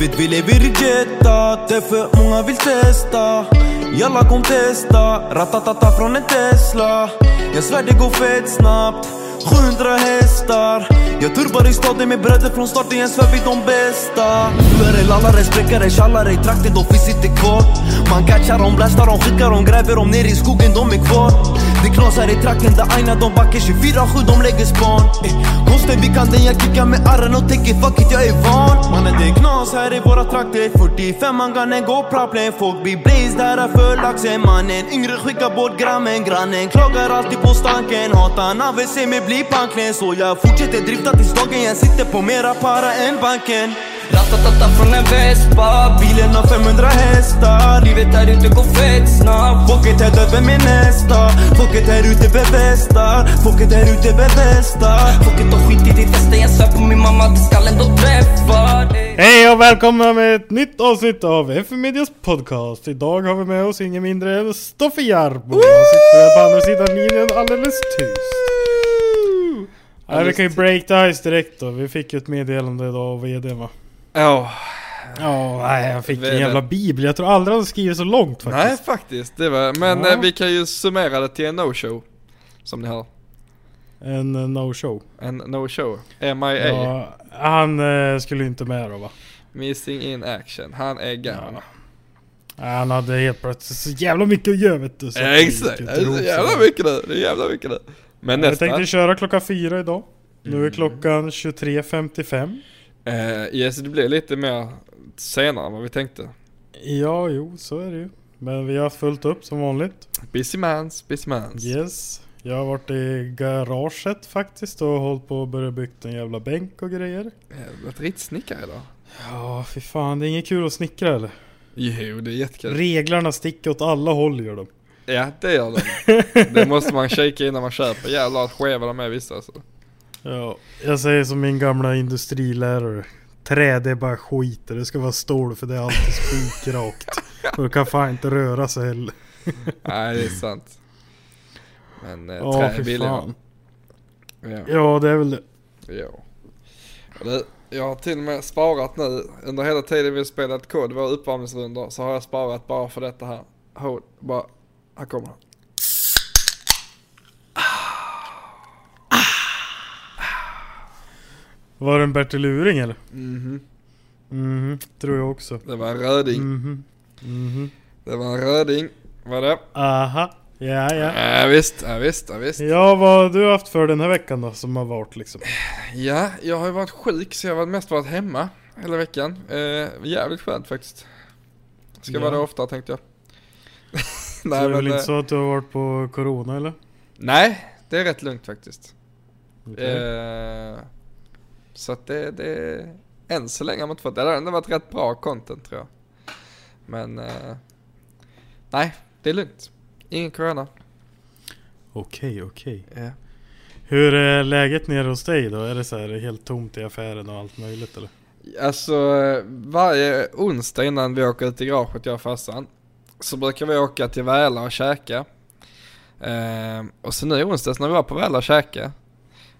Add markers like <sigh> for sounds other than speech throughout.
Livet vi lever i jettat, det är för många vill testa. Jalla kom testa, ratatata från en Tesla. Jag svär det går fett snabbt. 700 hästar. Jag turbar i staden med bröder från starten, jag svär vi de bästa. Du är en lallare, spräckare, tjallare i trakten, de finns inte kvar Man catchar dem, blastar dem, skickar dem, gräver dem ner i skogen, de är kvar knasar i trakten där aina de backar 24-7, de lägger span eh, Konsten vi kan den, jag kickar med arren och tänker fuck it, jag är van. Mannen det är knas här i våra trakter 45 man kan en gå problem Folk blir blazed här för laxen mannen. Yngre skickar bort grammen, grannen. Klagar alltid på stanken Hatar vill ser mig bli panklen Så jag fortsätter drifta tills dagen jag sitter på mera para än banken. Ratatata från en Vespa Bilen har 500 hästar Livet här ute går fett snabbt Folket här död, vem är nästa? Folket här ute befästar Folket här ute befästar Folket har skitit i festen Jag svär på min mamma, det skallen då träffar Hej och välkomna med ett nytt avsnitt av FM Medias podcast. Idag har vi med oss ingen mindre än Stoffe Jarbo. Han sitter på andra sidan linjen alldeles tyst. Nej, vi kan ju break the ice direkt då. Vi fick ju ett meddelande idag av VD va? Ja, Ja, nej han fick en jävla bibel. Jag tror aldrig han skrivit så långt nej faktiskt. faktiskt. Det var, men Ja. eh, vi kan ju summera det till en no-show. Som ni hör. En uh, no-show. En no-show. MIA. Ja, han eh, skulle inte med då va? Missing in action. Han är gone. Ja. Han hade helt plötsligt så jävla mycket att göra vet du. så Ja, exakt. Det är så jävla mycket nu. Det är jävla mycket nu. Men Jag nästa. tänkte köra klockan fyra idag. Nu Mm. är klockan 23.55. Eh, yes, det blir lite mer senare än vad vi tänkte. Ja, jo, så är det ju. Men vi har fullt upp som vanligt. Busy mans, busy mans. Yes. Jag har varit i garaget faktiskt och hållit på att börja bygga en jävla bänk och grejer. Jävla ritsnickare idag. Ja, fy fan. Det är inget kul att snickra eller? Jo, det är jättekul. Reglarna sticker åt alla håll gör de. Ja, det gör de. <laughs> det måste man kika innan man köper. Jävlar att skeva de är vissa alltså. Ja, jag säger som min gamla industrilärare. Trä det är bara skit. Det ska vara stål för det är alltid spikrakt. Och det kan fan inte röra sig heller. Nej, det är sant. Men eh, Ja, trä är fan. Ja. Ja, det är väl det. Ja. Det, jag har till och med sparat nu, under hela tiden vi spelat kod, våra uppvärmningsrundor, så har jag sparat bara för detta här. Hold, bara, här kommer han. Var det en Bertil Luring eller? Mhm. Mhm, tror jag också. Det var en röding. Mhm. Mhm. Det var en röding. Var det? Aha. Ja, ja. Ja visst, ja visst, ja visst. Ja, vad har du haft för den här veckan då? Som har varit liksom? Ja, jag har ju varit sjuk så jag har mest varit hemma hela veckan. Eh, jävligt skönt faktiskt. Ska Ja. vara det oftare tänkte jag. <laughs> så det är väl eh, inte så att du har varit på Corona eller? Nej, det är rätt lugnt faktiskt. Okej. Eh, så att det, det, än så länge har man inte fått det. Det har ändå varit rätt bra content tror jag. Men, eh, nej, det är lugnt. Ingen corona. Okej, okej. Ja. Hur är läget nere hos dig då? Är det så här helt tomt i affären och allt möjligt eller? Alltså varje onsdag innan vi åker ut i garaget jag och farsan så brukar vi åka till Väla och käka. Eh, och så nu i onsdags när vi var på Väla och käka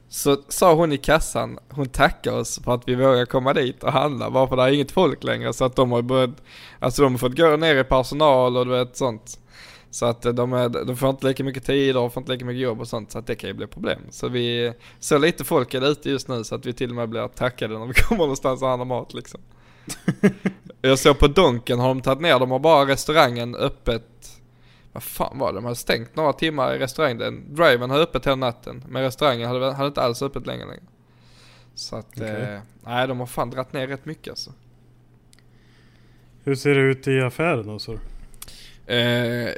så sa hon i kassan, hon tackar oss för att vi vågar komma dit och handla bara för det är inget folk längre så att de har börjat, alltså de har fått gå ner i personal och du vet sånt. Så att de, är, de får inte lika mycket tid och får inte lika mycket jobb och sånt så att det kan ju bli problem. Så vi, så lite folk är ute just nu så att vi till och med blir tackade när vi <laughs> kommer någonstans och handlar mat liksom. <laughs> Jag såg på Donken har de tagit ner, de har bara restaurangen öppet vad fan var det? De hade stängt några timmar i restaurangen. Driven har öppet hela natten. Men restaurangen hade, hade inte alls öppet längre längre. Så att, Okej. eh, nej de har fan dragit ner rätt mycket alltså. Hur ser det ut i affären då? Så? Eh,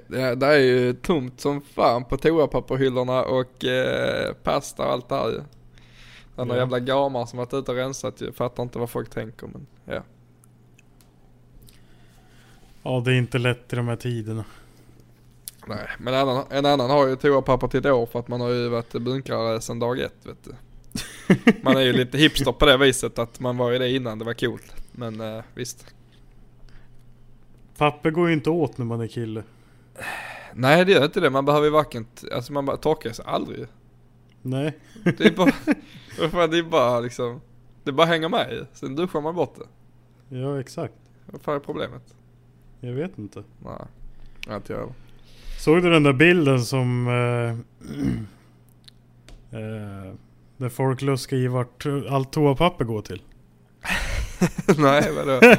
det, det är ju tomt som fan på toapapperhyllorna och eh, pasta och allt det här ju. Det är några Ja. jävla gamar som varit ute och rensat ju. Fattar inte vad folk tänker men ja. Ja, det är inte lätt i de här tiderna. Nej, men en annan, en annan har ju toapapper till ett år för att man har ju varit bunkrare sedan dag ett vet du. <laughs> Man är ju lite hipster på det viset att man var ju det innan det var coolt. Men eh, visst. Papper går ju inte åt när man är kille. Nej det gör inte det, man behöver ju varken, alltså man torkar sig aldrig. Nej. Det är bara, <laughs> det är bara liksom, det bara hänger med ju. Sen duschar man bort det. Ja, exakt. Vad fan är problemet? Jag vet inte. Nej, inte jag. Såg du den där bilden som... Eh, <clears throat> eh, där folk luskar i vart allt toapapper går till? <laughs> Nej vadå? <laughs>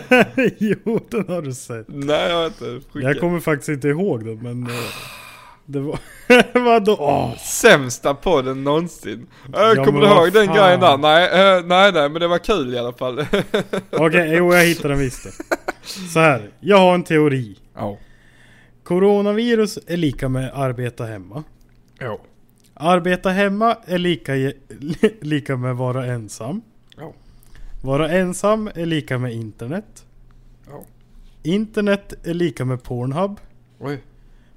jo, den har du sett. Nej jag har inte skickat. Jag kommer faktiskt inte ihåg den men... Eh, <sighs> det var... <laughs> Vadå? Åh, Sämsta podden någonsin. Äh, Ja, kommer du ihåg den grejen där? Nej, eh, nej, nej, men det var kul i alla fall. Okej, jo jag hittade den visst. Så här, jag har en teori. Ja. Coronavirus är lika med arbeta hemma. Ja. Arbeta hemma är lika, <laughs> lika med vara ensam. Ja. Vara ensam är lika med internet. Ja. Internet är lika med Pornhub. Oj.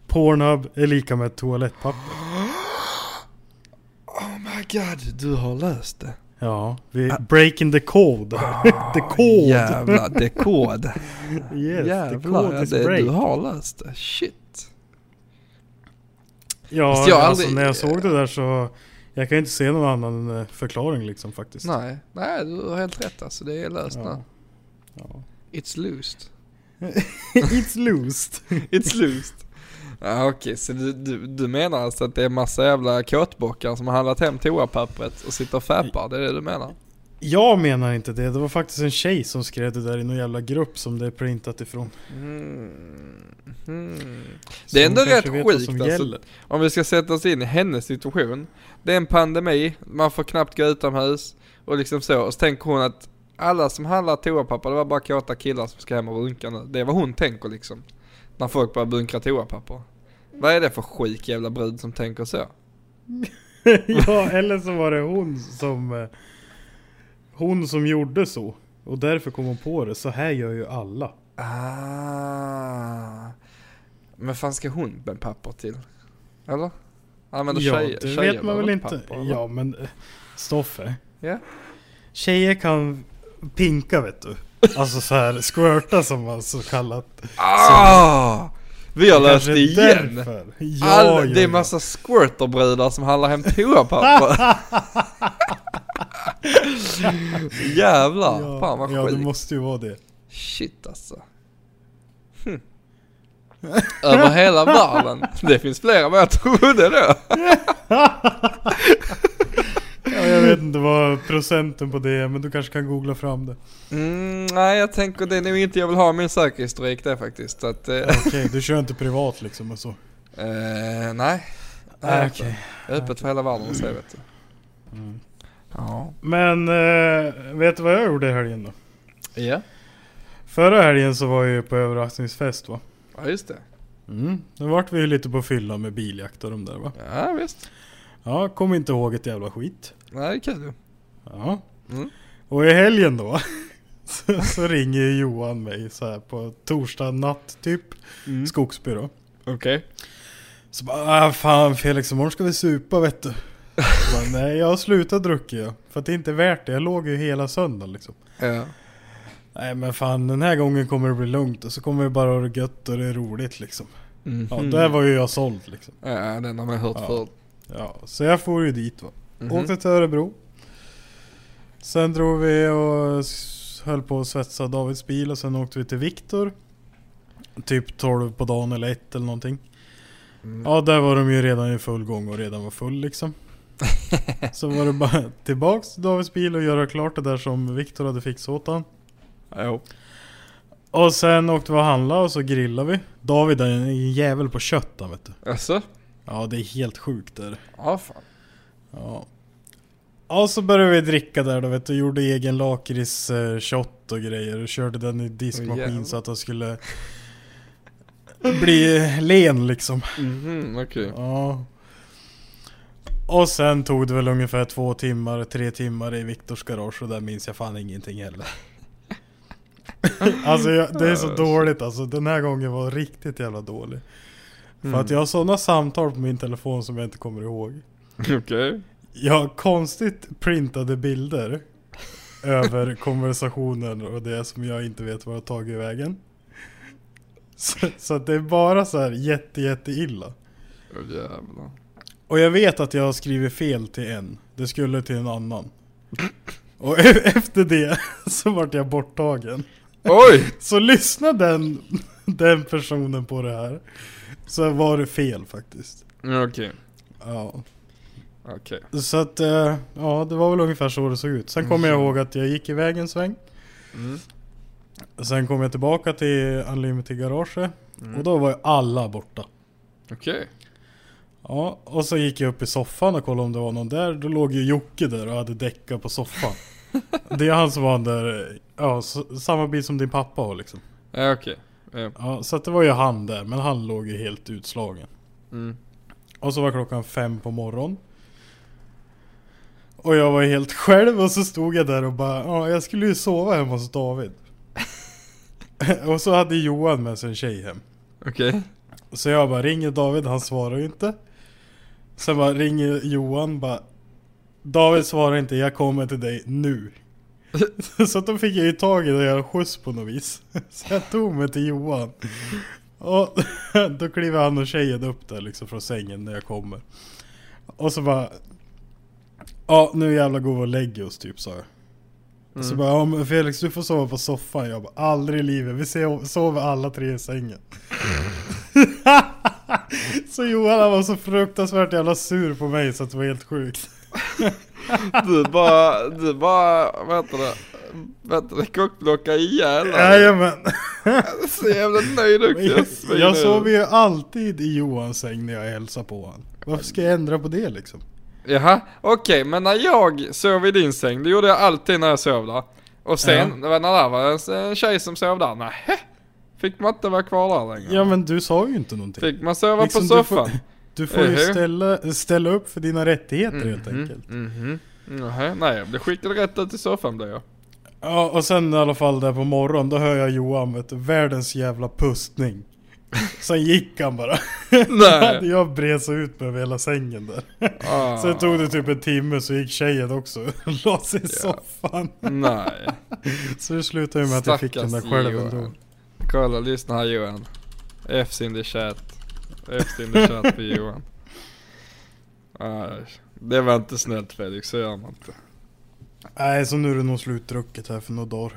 Pornhub är lika med toalettpapper. <gasps> Oh my god, du har löst det. Ja, vi breaking the code. <laughs> the code! Jävlar, är kod. <laughs> Yes, the Jävlar, code ja, is det, break. du har löst det. Shit. Ja, Fast jag alltså aldrig- när jag såg det där så... Jag kan inte se någon annan eh, förklaring liksom faktiskt. Nej, nej du har helt rätt alltså. Det är löst Ja. Ja. It's loosed. <laughs> It's loosed. It's loosed. Ja, Okej, så du, du, du menar alltså att det är massa jävla kåtbockar som har handlat hem toapappret och sitter och fäpar? Det är det du menar? Jag menar inte det. Det var faktiskt en tjej som skrev det där i någon jävla grupp som det är printat ifrån. Mm. Mm. Det är ändå rätt sjukt alltså. gäller. Om vi ska sätta oss in i hennes situation. Det är en pandemi, man får knappt gå utomhus och liksom så. Och så tänker hon att alla som handlar toapapper, det var bara kåta killar som ska hem och runka nu. Det är vad hon tänker liksom. När folk börjar bunkra toapapper. Vad är det för sjuk jävla brud som tänker så? <laughs> ja, eller så var det hon som... eh, Hon som gjorde så. Och därför kom hon på det. Så här gör ju alla. Ah. Men fan ska hon med papper till? Eller? Använder ja, tjejer, det tjejer vet man väl inte. papper, ja, men... eh, Stoffe. Ja. Tjejer kan pinka vet du. Alltså så här squirta som man så kallat. Ah! Vi har löst det igen! Ja, All, ja, det är massa squirterbrudar som handlar hem toapapper. <laughs> Jävlar, Ja, fan vad Ja, det sjukt. måste ju vara det. Shit alltså. Hm. Över hela världen. Det finns fler än vad jag trodde då. <laughs> Ja, jag vet inte vad procenten på det är, men du kanske kan googla fram det. Mm, nej jag tänker det är nog inte jag vill ha min sökhistorik det faktiskt. Att, eh, Okej, du kör inte privat liksom och så. eh, nej. nej okej. Jag är öppet för hela världen att se vet du. Mm. Ja. Men eh, vet du vad jag gjorde i helgen då? Ja. Förra helgen så var jag ju på överraskningsfest va? Ja just det. Mm. Då vart vi ju lite på fylla med biljakt och de där va? Ja visst. Ja, kom inte ihåg ett jävla skit. Nej det är kul. Ja. Mm. Och i helgen då <laughs> så, så ringer Johan mig så här på torsdag natt typ. Mm. Skogsbyrå. Okej. Så bara, ah, fan Felix imorgon ska vi supa vet du. Bara, Nej jag har slutat druckit jag. För att det är inte värt det. Jag låg ju hela söndagen liksom. Ja. Nej men fan den här gången kommer det bli lugnt och så kommer vi bara ha det gött och det är roligt liksom. Mhm. Ja, där var ju jag såld liksom. Ja den har man hört Ja. förut. Ja, så jag får ju dit va. Mhm. Åkte till Örebro. Sen drog vi och höll på att svetsa Davids bil och sen åkte vi till Viktor. Typ 12 på dagen eller ett eller någonting. Ja, där var de ju redan i full gång och redan var full liksom. <laughs> Så var det bara tillbaks till Davids bil och göra klart det där som Viktor hade fixat åt han. Jo. Och sen åkte vi och handlade och så grillade vi. David är en jävel på kött han vet du. Alltså? Ja, det är helt sjukt där. Ja fan. Ja. Och så började vi dricka där då vet du, gjorde egen lakrits eh, och grejer och körde den i diskmaskin jävlar. så att den skulle bli len liksom. Mhm, okej. Ja. Och sen tog det väl ungefär två timmar, tre timmar i Viktors garage och där minns jag fan ingenting heller. alltså jag, det är så dåligt alltså, den här gången var riktigt jävla dålig. För att jag har sådana samtal på min telefon som jag inte kommer ihåg. <laughs> Okej. Jag har konstigt printade bilder över <laughs> konversationen och det som jag inte vet var jag tagit vägen. Så, så att det är bara så här jätte jätte illa. Jävlar. Och jag vet att jag har skrivit fel till en. Det skulle till en annan. <laughs> Och e- efter det <laughs> så vart jag borttagen. Oj! Så lyssna den, den personen på det här. Så var det fel faktiskt. Okej. Ja. Okej. Så att, eh, ja det var väl ungefär så det såg ut. Sen kommer jag ihåg att jag gick iväg en sväng. Mm. Sen kom jag tillbaka till Unlimited Garage. Och då var ju alla borta. Okej. Ja, och så gick jag upp i soffan och kollade om det var någon där. Då låg ju Jocke där och hade däckat på soffan. <laughs> det är han som var där, ja, samma bil som din pappa har liksom. Ja okej. Ja. Ja, så att det var ju han där, men han låg ju helt utslagen. Mm. Och så var klockan fem på morgonen. Och jag var helt själv och så stod jag där och bara, ja jag skulle ju sova hemma hos David. <laughs> och så hade Johan med sig en tjej hem. Okej. Så jag bara ringer David, han svarar ju inte. Sen bara ringer Johan bara David svarar inte, jag kommer till dig nu. <laughs> Så att då fick jag ju tag i det göra skjuts på något vis. <laughs> Så jag tog mig till Johan. Och då kliver han och tjejen upp där liksom från sängen när jag kommer. Och så bara Ja nu jävlar går vi och lägger oss typ sa jag. Och Så bara ja men Felix du får sova på soffan. Jag bara aldrig i livet, vi sover alla tre i sängen. <laughs> så Johan han var så fruktansvärt jävla sur på mig så att det var helt sjukt. <laughs> Du bara, du bara, vad heter det? Heter det? Kockblocka ihjäl. Jajamän. Så jävla nöjd <laughs> svin Jag nu. sover ju alltid i Johans säng när jag hälsar på honom. Varför ska jag ändra på det liksom? Jaha, okej men när jag sov i din säng, det gjorde jag alltid när jag sov där. Och sen, Ja. när det var en, en tjej som sov där, nähä. Fick man inte vara kvar där längre? Ja men du sa ju inte någonting. Fick man sova Liksom, på du får- soffan? <laughs> Du får ju ställa, ställa upp för dina rättigheter helt Mhm, enkelt. Mhm. Nähä, nej jag blev skickad rätt ut i soffan blev jag. Ja och sen i alla fall där på morgonen då hör jag Johan vet du, världens jävla pustning. <laughs> Sen gick han bara. <laughs> Nej. <laughs> jag bres ut med över hela sängen där. Ah, Sen tog det typ en timme så gick tjejen också och la sig i soffan. Nej. Så det slutade ju med att jag fick den där själv ändå. Kolla, lyssna här Johan. F's in the chat. F's in the chat för Johan. Aj, det var inte snällt Felix, så gör man inte. Nej så nu är det nog slutdrucket här för några dagar.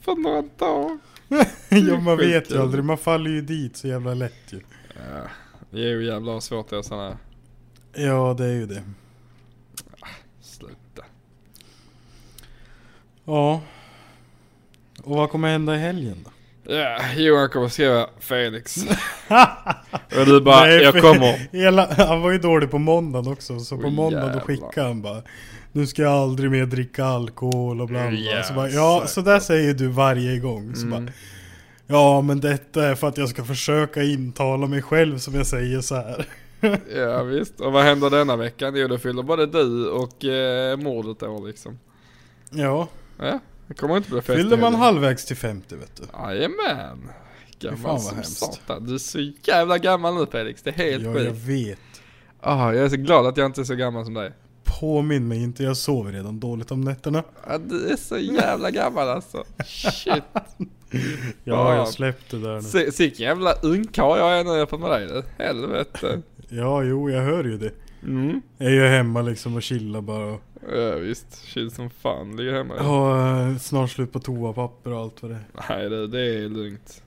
För några dagar. <laughs> ja man vet ju aldrig, man faller ju dit så jävla lätt ju. Ja, jo jävlar vad svårt det är sådana här. Ja det är ju det. Sluta. Ja. Och vad kommer hända i helgen då? Ja, Johan kommer skriva Felix. <laughs> Och du bara, Nej, jag kommer. Hela, han var ju dålig på måndagen också, så på Oj, måndagen då skickade han bara Nu ska jag aldrig mer dricka alkohol och bla bla bla. Så bara, ja, så där säger du varje gång. Så Mm. bara, ja men detta är för att jag ska försöka intala mig själv som jag säger så här. <laughs> Ja visst, och vad händer denna veckan? Jo då fyller både du och eh, mordet år liksom. Ja, Ja, det kommer inte bli fest fyller man halvvägs till 50 vet du. Jajamän. Gammal som hemskt. satan. Du är så jävla gammal nu Felix, det är helt Ja, jag sjukt. vet. Ah, jag är så glad att jag inte är så gammal som dig. Påminn mig inte, jag sover redan dåligt om nätterna. Ah, du är så jävla gammal alltså. Shit. Ja, <laughs> Ja. jag släppte där nu. Sicken jävla ungkarl jag är nu jämfört med dig du. Helvete. <laughs> Ja, jo, jag hör ju det. Mm. Jag är ju hemma liksom och chillar bara. Och Ja visst, chill som fan. Ligger hemma. har eh, snart slut på toapapper och allt vad det är. Nej du, det är lugnt.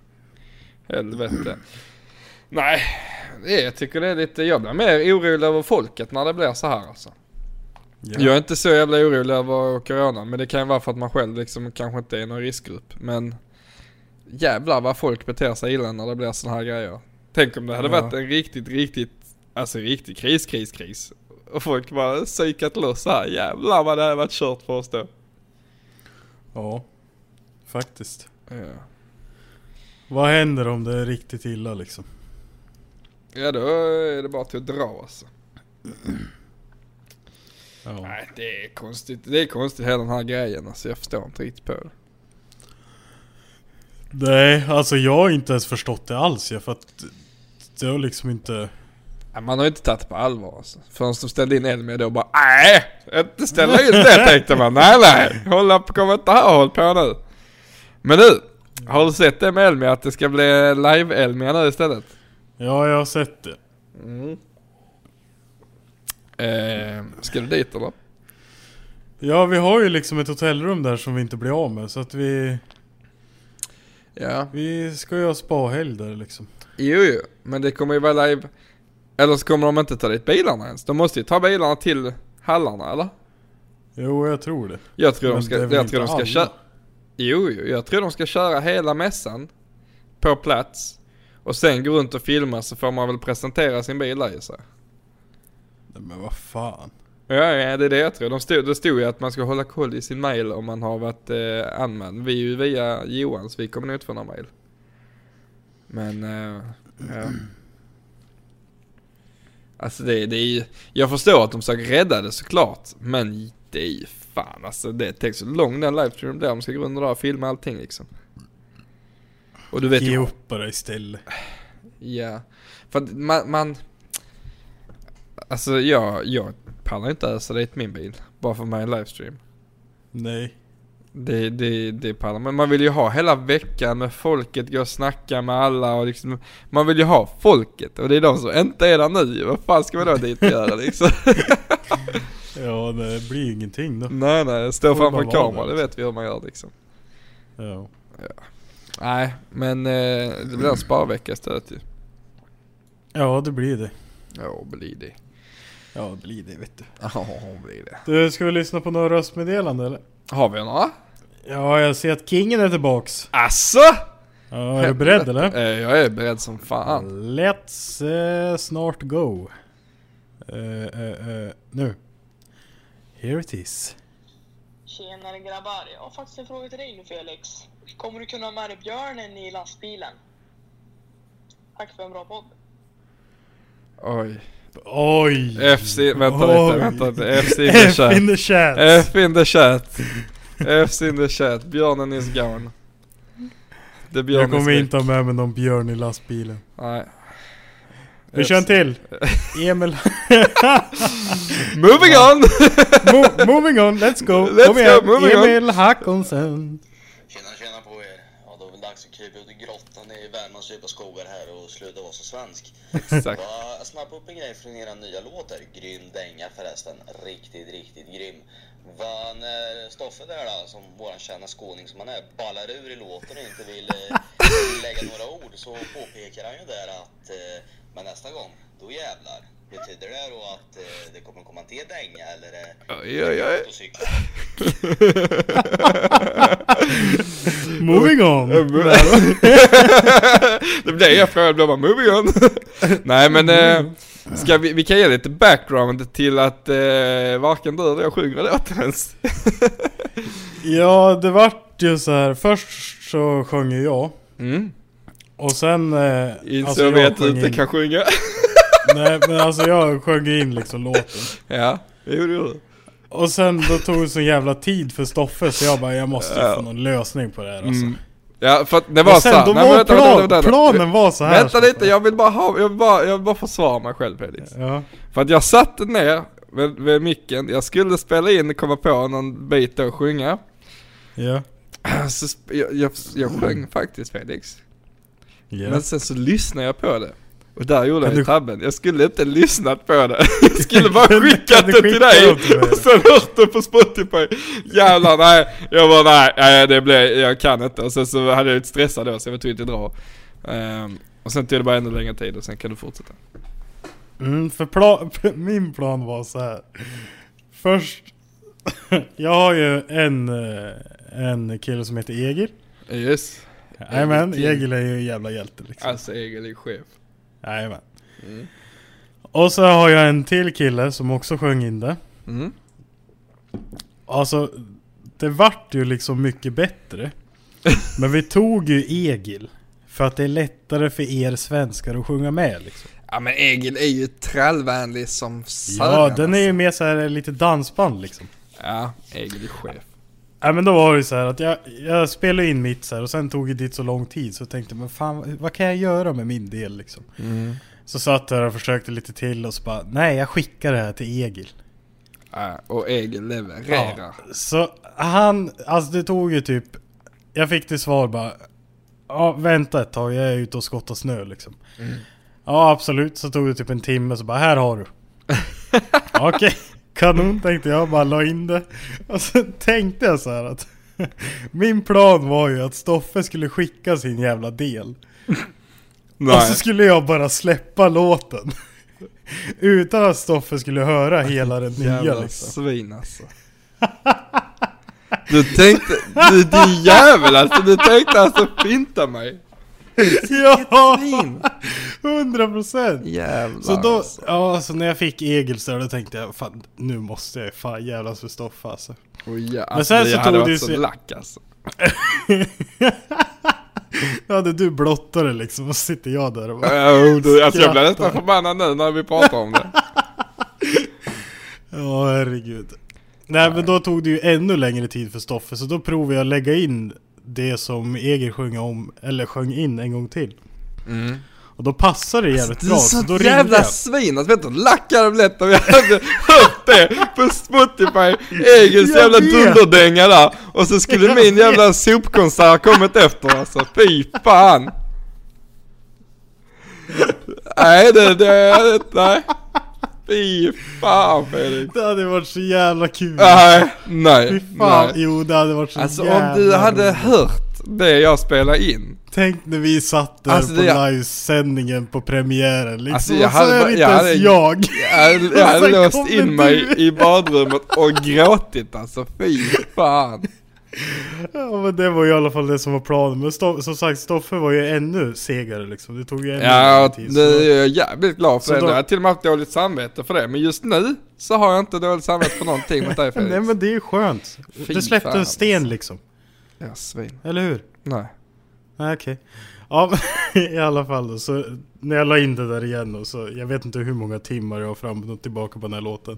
Helvete. Nej, det jag tycker det är lite, jag blir mer orolig över folket när det blir så här alltså. Jag är inte så jävla orolig över corona, men det kan ju vara för att man själv liksom kanske inte är någon riskgrupp. Men jävlar vad folk beter sig illa när det blir såna här grejer. Tänk om det hade Ja. varit en riktigt, riktigt, alltså riktig kris, kris, kris. Och folk bara psykat loss så här. jävlar vad det hade varit kört för oss då. Ja, faktiskt. Ja. Vad händer om det är riktigt illa liksom? Ja då är det bara till att dra alltså. Ja. Nej det är konstigt, det är konstigt hela den här grejen alltså. Jag förstår inte riktigt på det. Nej, alltså jag har inte ens förstått det alls ja, för att det har liksom inte... Man har ju inte tagit det på allvar alltså. Förrän de ställde in Elmia då bara nej, inte ställa in det tänkte man. Nej nej, hålla på, kom inte här och håll på nu. Men nu, har du sett det med Elmia att det ska bli live Elmia nu istället? Ja, jag har sett det. Eh, ska du dit eller? Ja, vi har ju liksom ett hotellrum där som vi inte blir av med så att vi... Ja. Vi ska ju ha spahelg där liksom. Jo jo, men det kommer ju vara live. Eller så kommer de inte ta dit bilarna ens. De måste ju ta bilarna till hallarna eller? Jo, jag tror det. Jag tror Men de ska, jag tror de ska alla? köra. Jo, jo, jag tror de ska köra hela mässan på plats. Och sen gå runt och filma så får man väl presentera sin bil där. Nej, men vad fan. Ja, ja, det är det jag tror. De stod, det stod ju att man ska hålla koll i sin mail om man har varit eh, anmäld. Vi är ju via Johan så vi kommer nog inte få någon mail. Men, eh, ja. Alltså det, det är ju, jag förstår att de försöker rädda det såklart. Men det är ju fan alltså det tänk så lång den livestreamen blir om de ska gå runt där och filma allting liksom. Och du vet Ge ju, upp bara istället. ja. För att man, man Alltså jag, jag pallar inte ösa dit min bil. Bara för mig livestream. Nej. Det, det, det pallar Men man vill ju ha hela veckan med folket, gå och snacka med alla och liksom Man vill ju ha folket och det är de som inte är där nu Vad fan ska man då dit och göra liksom? <laughs> Ja, det blir ju ingenting då. nej nej, stå framför kameran, det vet vi hur man gör liksom Ja. Nej, men eh, det blir en sparvecka istället ju Ja, det blir det. Ja, blir det Ja, det blir det vet du. Ja, blir det Du, ska vi lyssna på några röstmeddelanden eller? Har vi några? Ja, jag ser att kingen är tillbaks. Asså? Ja, är du beredd eller? <laughs> Eh, jag är beredd som fan Let's eh, snart go. Eh, eh, nu. Here it is. Tjenare grabbar, jag har faktiskt en fråga till dig nu Felix. Kommer du kunna ha med dig björnen i lastbilen? Tack för en bra podd. Oj Oj! FC, vänta Oj. lite, vänta lite FC in the <laughs> F chat in the chat! F in the chat. F in the chat. Björnen is gone. Det björn jag kommer is inte ha med mig någon björn i lastbilen. Nej. Vi kör en till! <laughs> Emil... <laughs> Moving on! <laughs> Mo- moving on, let's go! Let's Kom igen! go, moving on. Emil Hackonsen! Tjena tjena på er! Ja då är det väl dags att krypa ut i grottan i Värmlands djupa skogar här och sluta vara så svensk. Exakt. Bara snappa upp en grej från era nya låtar. Grym dänga förresten. Riktigt, riktigt grym. Vad när Stoffe där då, som våran kända skåning som han är, ballar ur i låten och inte vill eh, lägga några ord så påpekar han ju där att eh, men nästa gång, då jävlar. Betyder det då att eh, det kommer komma en till dänga eller? Oj, oj, oj. Moving on! <laughs> det blir jag blev bara moving on. <laughs> Nej men, eh, ska vi, vi kan ge lite background till att eh, varken du eller jag sjunger låten ens. <laughs> Ja, det vart ju så här. Först så sjöng ju jag. Mm. Och sen... Eh, Insåg vi jag att du inte in- kan sjunga. <laughs> Nej men alltså jag sjöng in liksom låten. ja, det gjorde du. Och sen då tog det så jävla tid för Stoffe så jag bara jag måste Ja. få någon lösning på det här alltså. Mm. Ja för att det var Och så sen här- då nej, var vänta, plan, vänta, vänta, vänta. planen var så här. Vänta lite, jag vill bara ha, jag vill bara, jag vill bara försvara mig själv Felix. Ja. För att jag satte ner vid, vid micken, jag skulle spela in, komma på någon bit och sjunga. Ja. Så jag, jag, jag sjöng faktiskt Felix. Ja. Men sen så lyssnade jag på det. Och där gjorde jag du- tabben. Jag skulle inte lyssnat på det. Jag skulle <laughs> bara skickat det till dig. Och sen hört det på Spotify. Jävlar nej. Jag bara nej, nej det blev, jag kan inte. Och sen så hade jag lite stressad då så jag var tvungen att dra. Ehm, Och sen tog det bara ännu längre tid och sen kan du fortsätta. Mm, för plan, <laughs> min plan var så här. Först, <laughs> jag har ju en, eh, en kille som heter Egil. Yes. Jajamän, Egil. Egil är ju en jävla hjälte liksom. Alltså Egil är chef. Jajamän. Mm. Och så har jag en till kille som också sjöng in det. Mm. Alltså, det vart ju liksom mycket bättre. <laughs> Men vi tog ju Egil. För att det är lättare för er svenskar att sjunga med liksom. Ja men Egil är ju trallvänlig som Ja, sören, den är ju alltså. mer så här lite dansband liksom. Ja, Egil är chef. Ja men då var det så här att jag, jag spelade in mitt så här och sen tog det dit så lång tid så jag tänkte men fan vad kan jag göra med min del liksom? Mm. Så satt jag och försökte lite till och så bara nej jag skickar det här till Egil. Ja, och Egil levererar. Så han, alltså det tog ju typ Jag fick till svar bara Ja vänta ett tag, jag är ute och skottar snö liksom Ja absolut, så tog det typ en timme så bara här har du <laughs> Okej, kanon tänkte jag, bara la in det Och så tänkte jag så att <laughs> Min plan var ju att Stoffe skulle skicka sin jävla del Nej. Och så skulle jag bara släppa låten <laughs> Utan att Stoffe skulle höra hela den nya Jävla liksom svin alltså. Du tänkte, du din jävel alltså, du tänkte alltså finta mig. <laughs> Ja! 100 procent! Jävlar Så då, alltså. ja så när jag fick Egil så då tänkte jag fan nu måste jag fan jävlas för Stoffe alltså. Oh, ja, Men alltså, sen så tog det ju så lack alltså. <laughs> Då hade du blottare liksom och sitter jag där och bara Oh, du, alltså jag blir nästan förbannad nu när vi pratar om det. <laughs> Ja herregud. Nej men då tog det ju ännu längre tid för Stoffe så då provade jag att lägga in det som Egil sjöng om, eller sjöng in en gång till. Mm. Och då passade det jävligt Du är bra så sånt då jävla jag. svin alltså, vet du hur lack jag hade blivit om jag hade hört det på Spotify, Egils jävla vet. dunderdänga där, och så skulle Jag min vet. jävla sopkonsert ha kommit efter alltså, fy fan! Nej det, det, nej. Fy fan Felix. Det hade varit så jävla kul. Nej, nej, Fy fan, nej. jo det hade varit så Alltså jävla om du hade roligt. hört det jag spelade in. Tänk när vi satt där Alltså, på det- livesändningen på premiären liksom. Alltså, jag och så hade är det inte jag ens hade- jag. Jag, hade- <laughs> jag hade låst in mig du. i badrummet och gråtit alltså, fy fan. Ja men det var i alla fall det som var planen. Men Stoff, som sagt Stoffe var ju ännu segare liksom. Det tog ju ännu Ja, tid. det så- är jag jävligt glad för det. då- Jag har till och med haft dåligt samvete för det. Men just nu så har jag inte dåligt samvete för någonting mot dig <laughs> Felix. Nej men det är ju skönt. Fy det släppte fan, en sten alltså. liksom. Ja, svin. Eller hur? Nej. Nej okej. Ja <laughs> i alla fall då, så när jag la in det där igen och så, jag vet inte hur många timmar jag har fram och tillbaka på den här låten.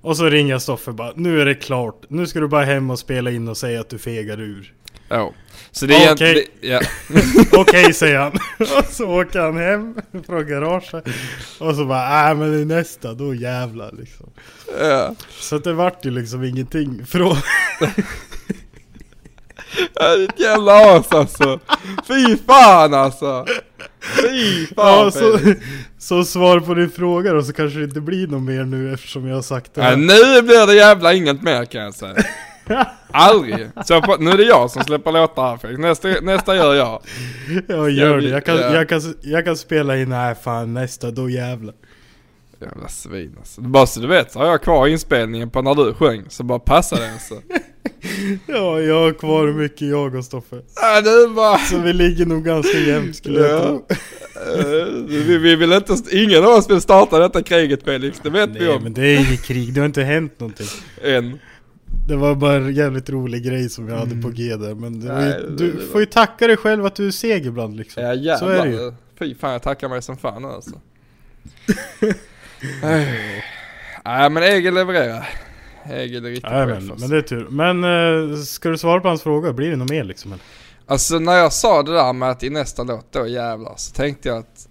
Och så ringer jag Stoffe bara, nu är det klart. Nu ska du bara hem och spela in och säga att du fegar ur. Ja. Så det är Okej. egentligen... Ja. <laughs> Okej säger han. <laughs> Och så åker han hem från garaget. Och så bara, äh men det är nästa, då jävlar liksom. ja. Så det vart ju liksom ingenting från... <laughs> Ja, Ditt jävla as alltså. Fy fan alltså. Fy fan Ja, så, så svar på din fråga då så kanske det inte blir något mer nu eftersom jag har sagt det. Ja, nu blir det jävla inget mer kan jag säga. <laughs> Aldrig. Så får- nu är det jag som släpper låtar här Felix. Nästa, nästa gör jag. Jag gör det. Jag kan, Ja. jag kan, jag kan spela in, nej fan nästa, då jävlar. Jävla svin alltså. Bara så du vet så har jag kvar inspelningen på när du sjöng. Så bara passa det alltså. <laughs> <laughs> Ja, jag har kvar mycket jag och Stoffe. Ja du bara... Så vi ligger nog ganska jämnt skulle jag Ja. tro. Eh, vi, vi vill inte, ingen av oss vill starta detta kriget Felix, det vet vi Nej om. men det är inget krig, det har inte hänt någonting. Än. Det var bara en jävligt rolig grej som jag hade på G där. Men det Nej, ju, det- du det var- får ju tacka dig själv att du är seg ibland liksom. Ja jävlar. Så är det ju. Fy fan jag tackar mig som fan alltså. Nej <laughs> Nej, men Egil levererar. Egil är riktigt Nej, men, men det är tur. Men eh, ska du svara på hans fråga? Blir det något mer liksom? Eller? Alltså när jag sa det där med att i nästa låt då jävlar så tänkte jag att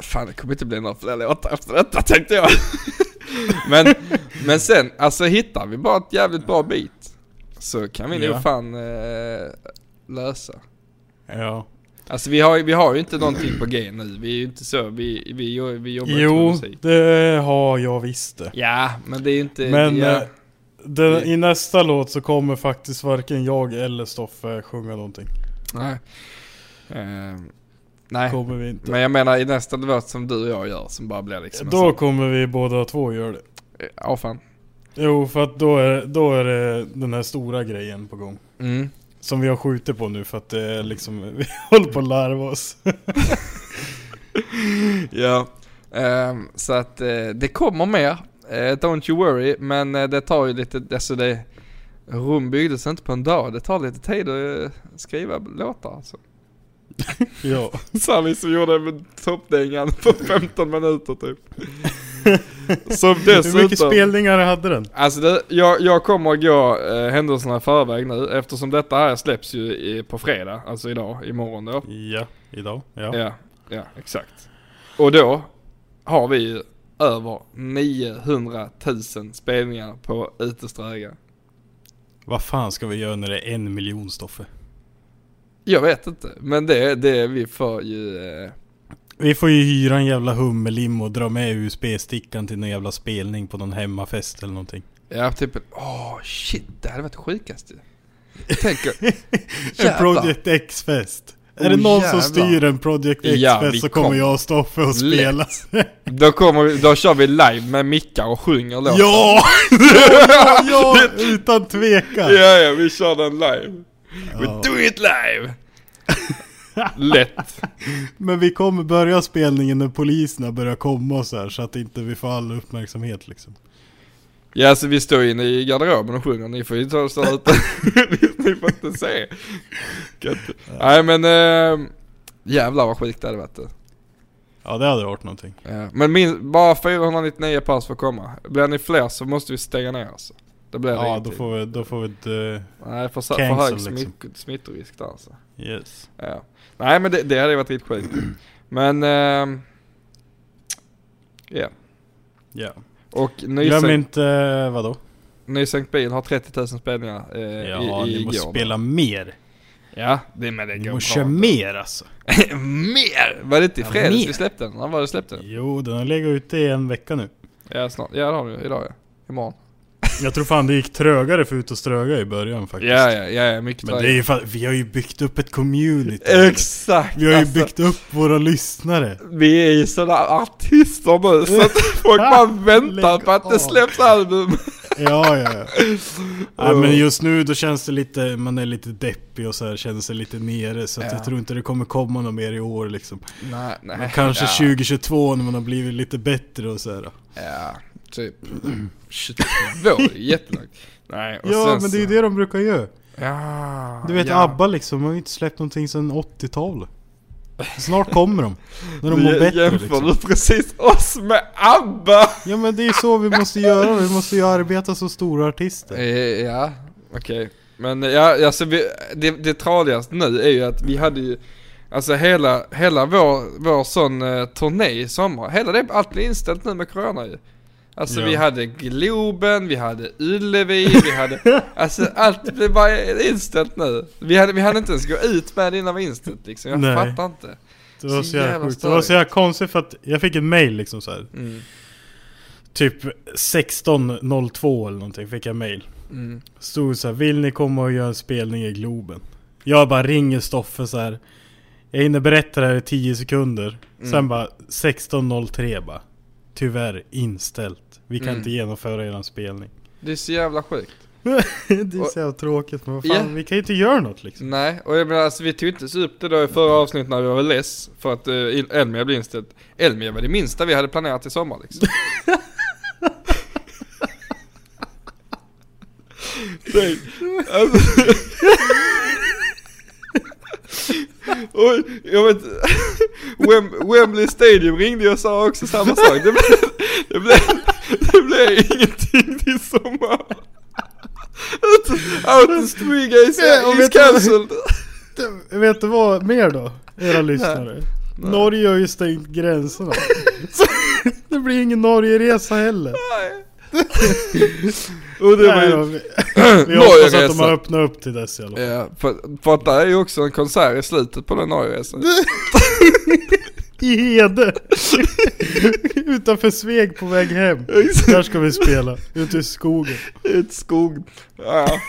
Fan det kommer inte bli några fler låtar efter detta tänkte jag. <laughs> men, men sen, alltså hittar vi bara ett jävligt bra beat så kan vi Ja. nog fan eh, lösa. Ja. Alltså vi har, vi har ju inte någonting på G nu, vi är ju inte så, vi, vi, jo- vi jobbar inte med Jo, det har jag visst det. Ja, men det är ju inte... Men ja, eh, den, i nästa låt så kommer faktiskt varken jag eller Stoffe sjunga någonting. nej. Ehm, Nej, kommer vi inte. men jag menar i nästa låt som du och jag gör som bara blir liksom Då kommer vi båda två göra det. Ja fan. Jo, för att då är, då är det den här stora grejen på gång. Mm. Som vi har skjutit på nu för att är liksom, <laughs> vi håller på att larva oss. <laughs> Ja. Ehm, så att eh, det kommer mer. Eh, don't you worry. Men eh, det tar ju lite, alltså det Rom byggdes inte på en dag. Det tar lite tid att eh, skriva låtar alltså. <laughs> ja. Sami som gjorde med toppdängan på 15 minuter typ. <laughs> Som Hur mycket dessutom... spelningar hade den? Alltså det, jag, jag kommer att gå eh, händelserna i förväg nu eftersom detta här släpps ju i, på fredag, alltså idag, imorgon då. Ja, idag. Ja. Ja, ja exakt. Och då har vi ju över 900 000 spelningar på Uteströga. Vad fan ska vi göra när det är en miljon Stoffe? Jag vet inte, men det, det vi får ju... Eh, Vi får ju hyra en jävla hummerlim och dra med USB-stickan till någon jävla spelning på någon hemmafest eller någonting. ja, typ åh shit, det hade varit det sjukaste. <laughs> Tänk, En. Project X-fest. Är Oh, det någon jävlar. som styr en Project Ja, X-fest vi så kommer kommer. jag och Stoffe och spela. då kommer vi, då kör vi live med mickar och sjunger låten. ja! ja! <laughs> Ja! Utan tvekan! Ja, ja, vi kör den live. We Ja. do it live! <laughs> Lätt. Men vi kommer börja spelningen när poliserna börjar komma och så här så att inte vi får all uppmärksamhet liksom. Ja, alltså vi står inne i garderoben och sjunger, ni får ju ta stå ute. <laughs> ni får inte se. Gött. Nej men, äh, jävlar vad sjukt det hade varit. Ja det hade varit någonting. Ja. Men min, bara 499 pass får komma. Blir ni fler så måste vi stänga ner alltså. Det blir Ja då får vi, då får vi inte... Nej, för, för hög liksom. smitt, smittorisk där alltså. Yes. Ja. Nej men det, det hade ju varit riktigt sjukt. Men, ehm, ja. Ja. Och Glöm Nysänkt, inte, eh, vadå? Nysänkt bil har 30 000 spelningar eh, Ja, i, i ni måste igår. spela mer. Ja, det, men det Ni går måste bra. köra mer alltså. <laughs> mer! Var det inte i Ja, fredags mer. vi släppte den? När var det släppte den? Jo, den har legat ute i en vecka nu. Ja snart, ja det har du idag ja. Imorgon. Jag tror fan det gick trögare för ut och ströga i början faktiskt. Ja ja, ja, ja mycket Men det är ju att vi har ju byggt upp ett community. Exakt! Vi har ju alltså, byggt upp våra lyssnare. Vi är ju sådana artister nu så att <laughs> folk bara väntar på att det släpps album. Ja, ja, ja. <laughs> ja. men just nu då känns det lite, man är lite deppig och så här, känner sig lite nere. Så Ja. jag tror inte det kommer komma något mer i år liksom. Nej, nej. Men kanske ja. 2022 när man har blivit lite bättre och så här. Ja, typ 22, det är jättelångt. Nej, och Ja, sen men det är ju så- det de brukar göra. Ja, Du vet ja. ABBA liksom, de har ju inte släppt någonting sedan 80-talet. Snart kommer de. När de Du mår bättre Jämför liksom. du precis oss med ABBA? Ja men det är ju så vi måste göra, vi måste ju arbeta som stora artister. Eh, ja, okej. Men ja, alltså vi, det, det tradigaste nu är ju att vi hade ju Alltså hela, hela vår, vår sån eh, turné i sommar, hela det, allt blev inställt nu med corona ju. Alltså Ja. vi hade Globen, vi hade Ullevi, vi <laughs> hade, alltså allt blev bara inställt nu. Vi hade, vi hade inte ens gå ut med det innan det var inställt liksom, jag Nej. fattar inte. Det var Så så jävla sjukt. Det var så jävla konstigt för att jag fick ett mail liksom så här. Mm. Typ 16.02 eller någonting fick jag mail. Mm. Stod så här, vill ni komma och göra en spelning i Globen? Jag bara ringer Stoffe så här. Jag hinner berätta det här i 10 sekunder. Mm. Sen bara 16.03 bara. Tyvärr inställt. Vi kan Mm. inte genomföra eran spelning. Det är så jävla sjukt. <laughs> det är så jävla tråkigt men vad fan, Ja. vi kan ju inte göra något liksom. Nej, och jag menar alltså vi tog inte upp det då i förra avsnittet när vi var less för att uh, Elmia blev inställt. Elmia var det minsta vi hade planerat i sommar liksom. <laughs> Nej, alltså. <laughs> Och jag vet, Wem, Wembley Stadium ringde och sa också samma sak. Det blev, det blev, det blev ingenting till sommar. Out Street guys Ja, is cancelled. Vet du vad mer då? Era lyssnare? Norge har ju stängt gränserna. <laughs> det blir ingen Norge-resa heller. <laughs> Och det var Nej, ju, då, vi, <clears throat> hoppas att de har öppnat upp till dess i alla fall. ja, för, för att det är ju också en konsert i slutet på den Norgeresan. <laughs> I Hede! <laughs> Utanför Sveg på väg hem. Där ska vi spela. Ute i skogen. Ett skog. Ja. <laughs>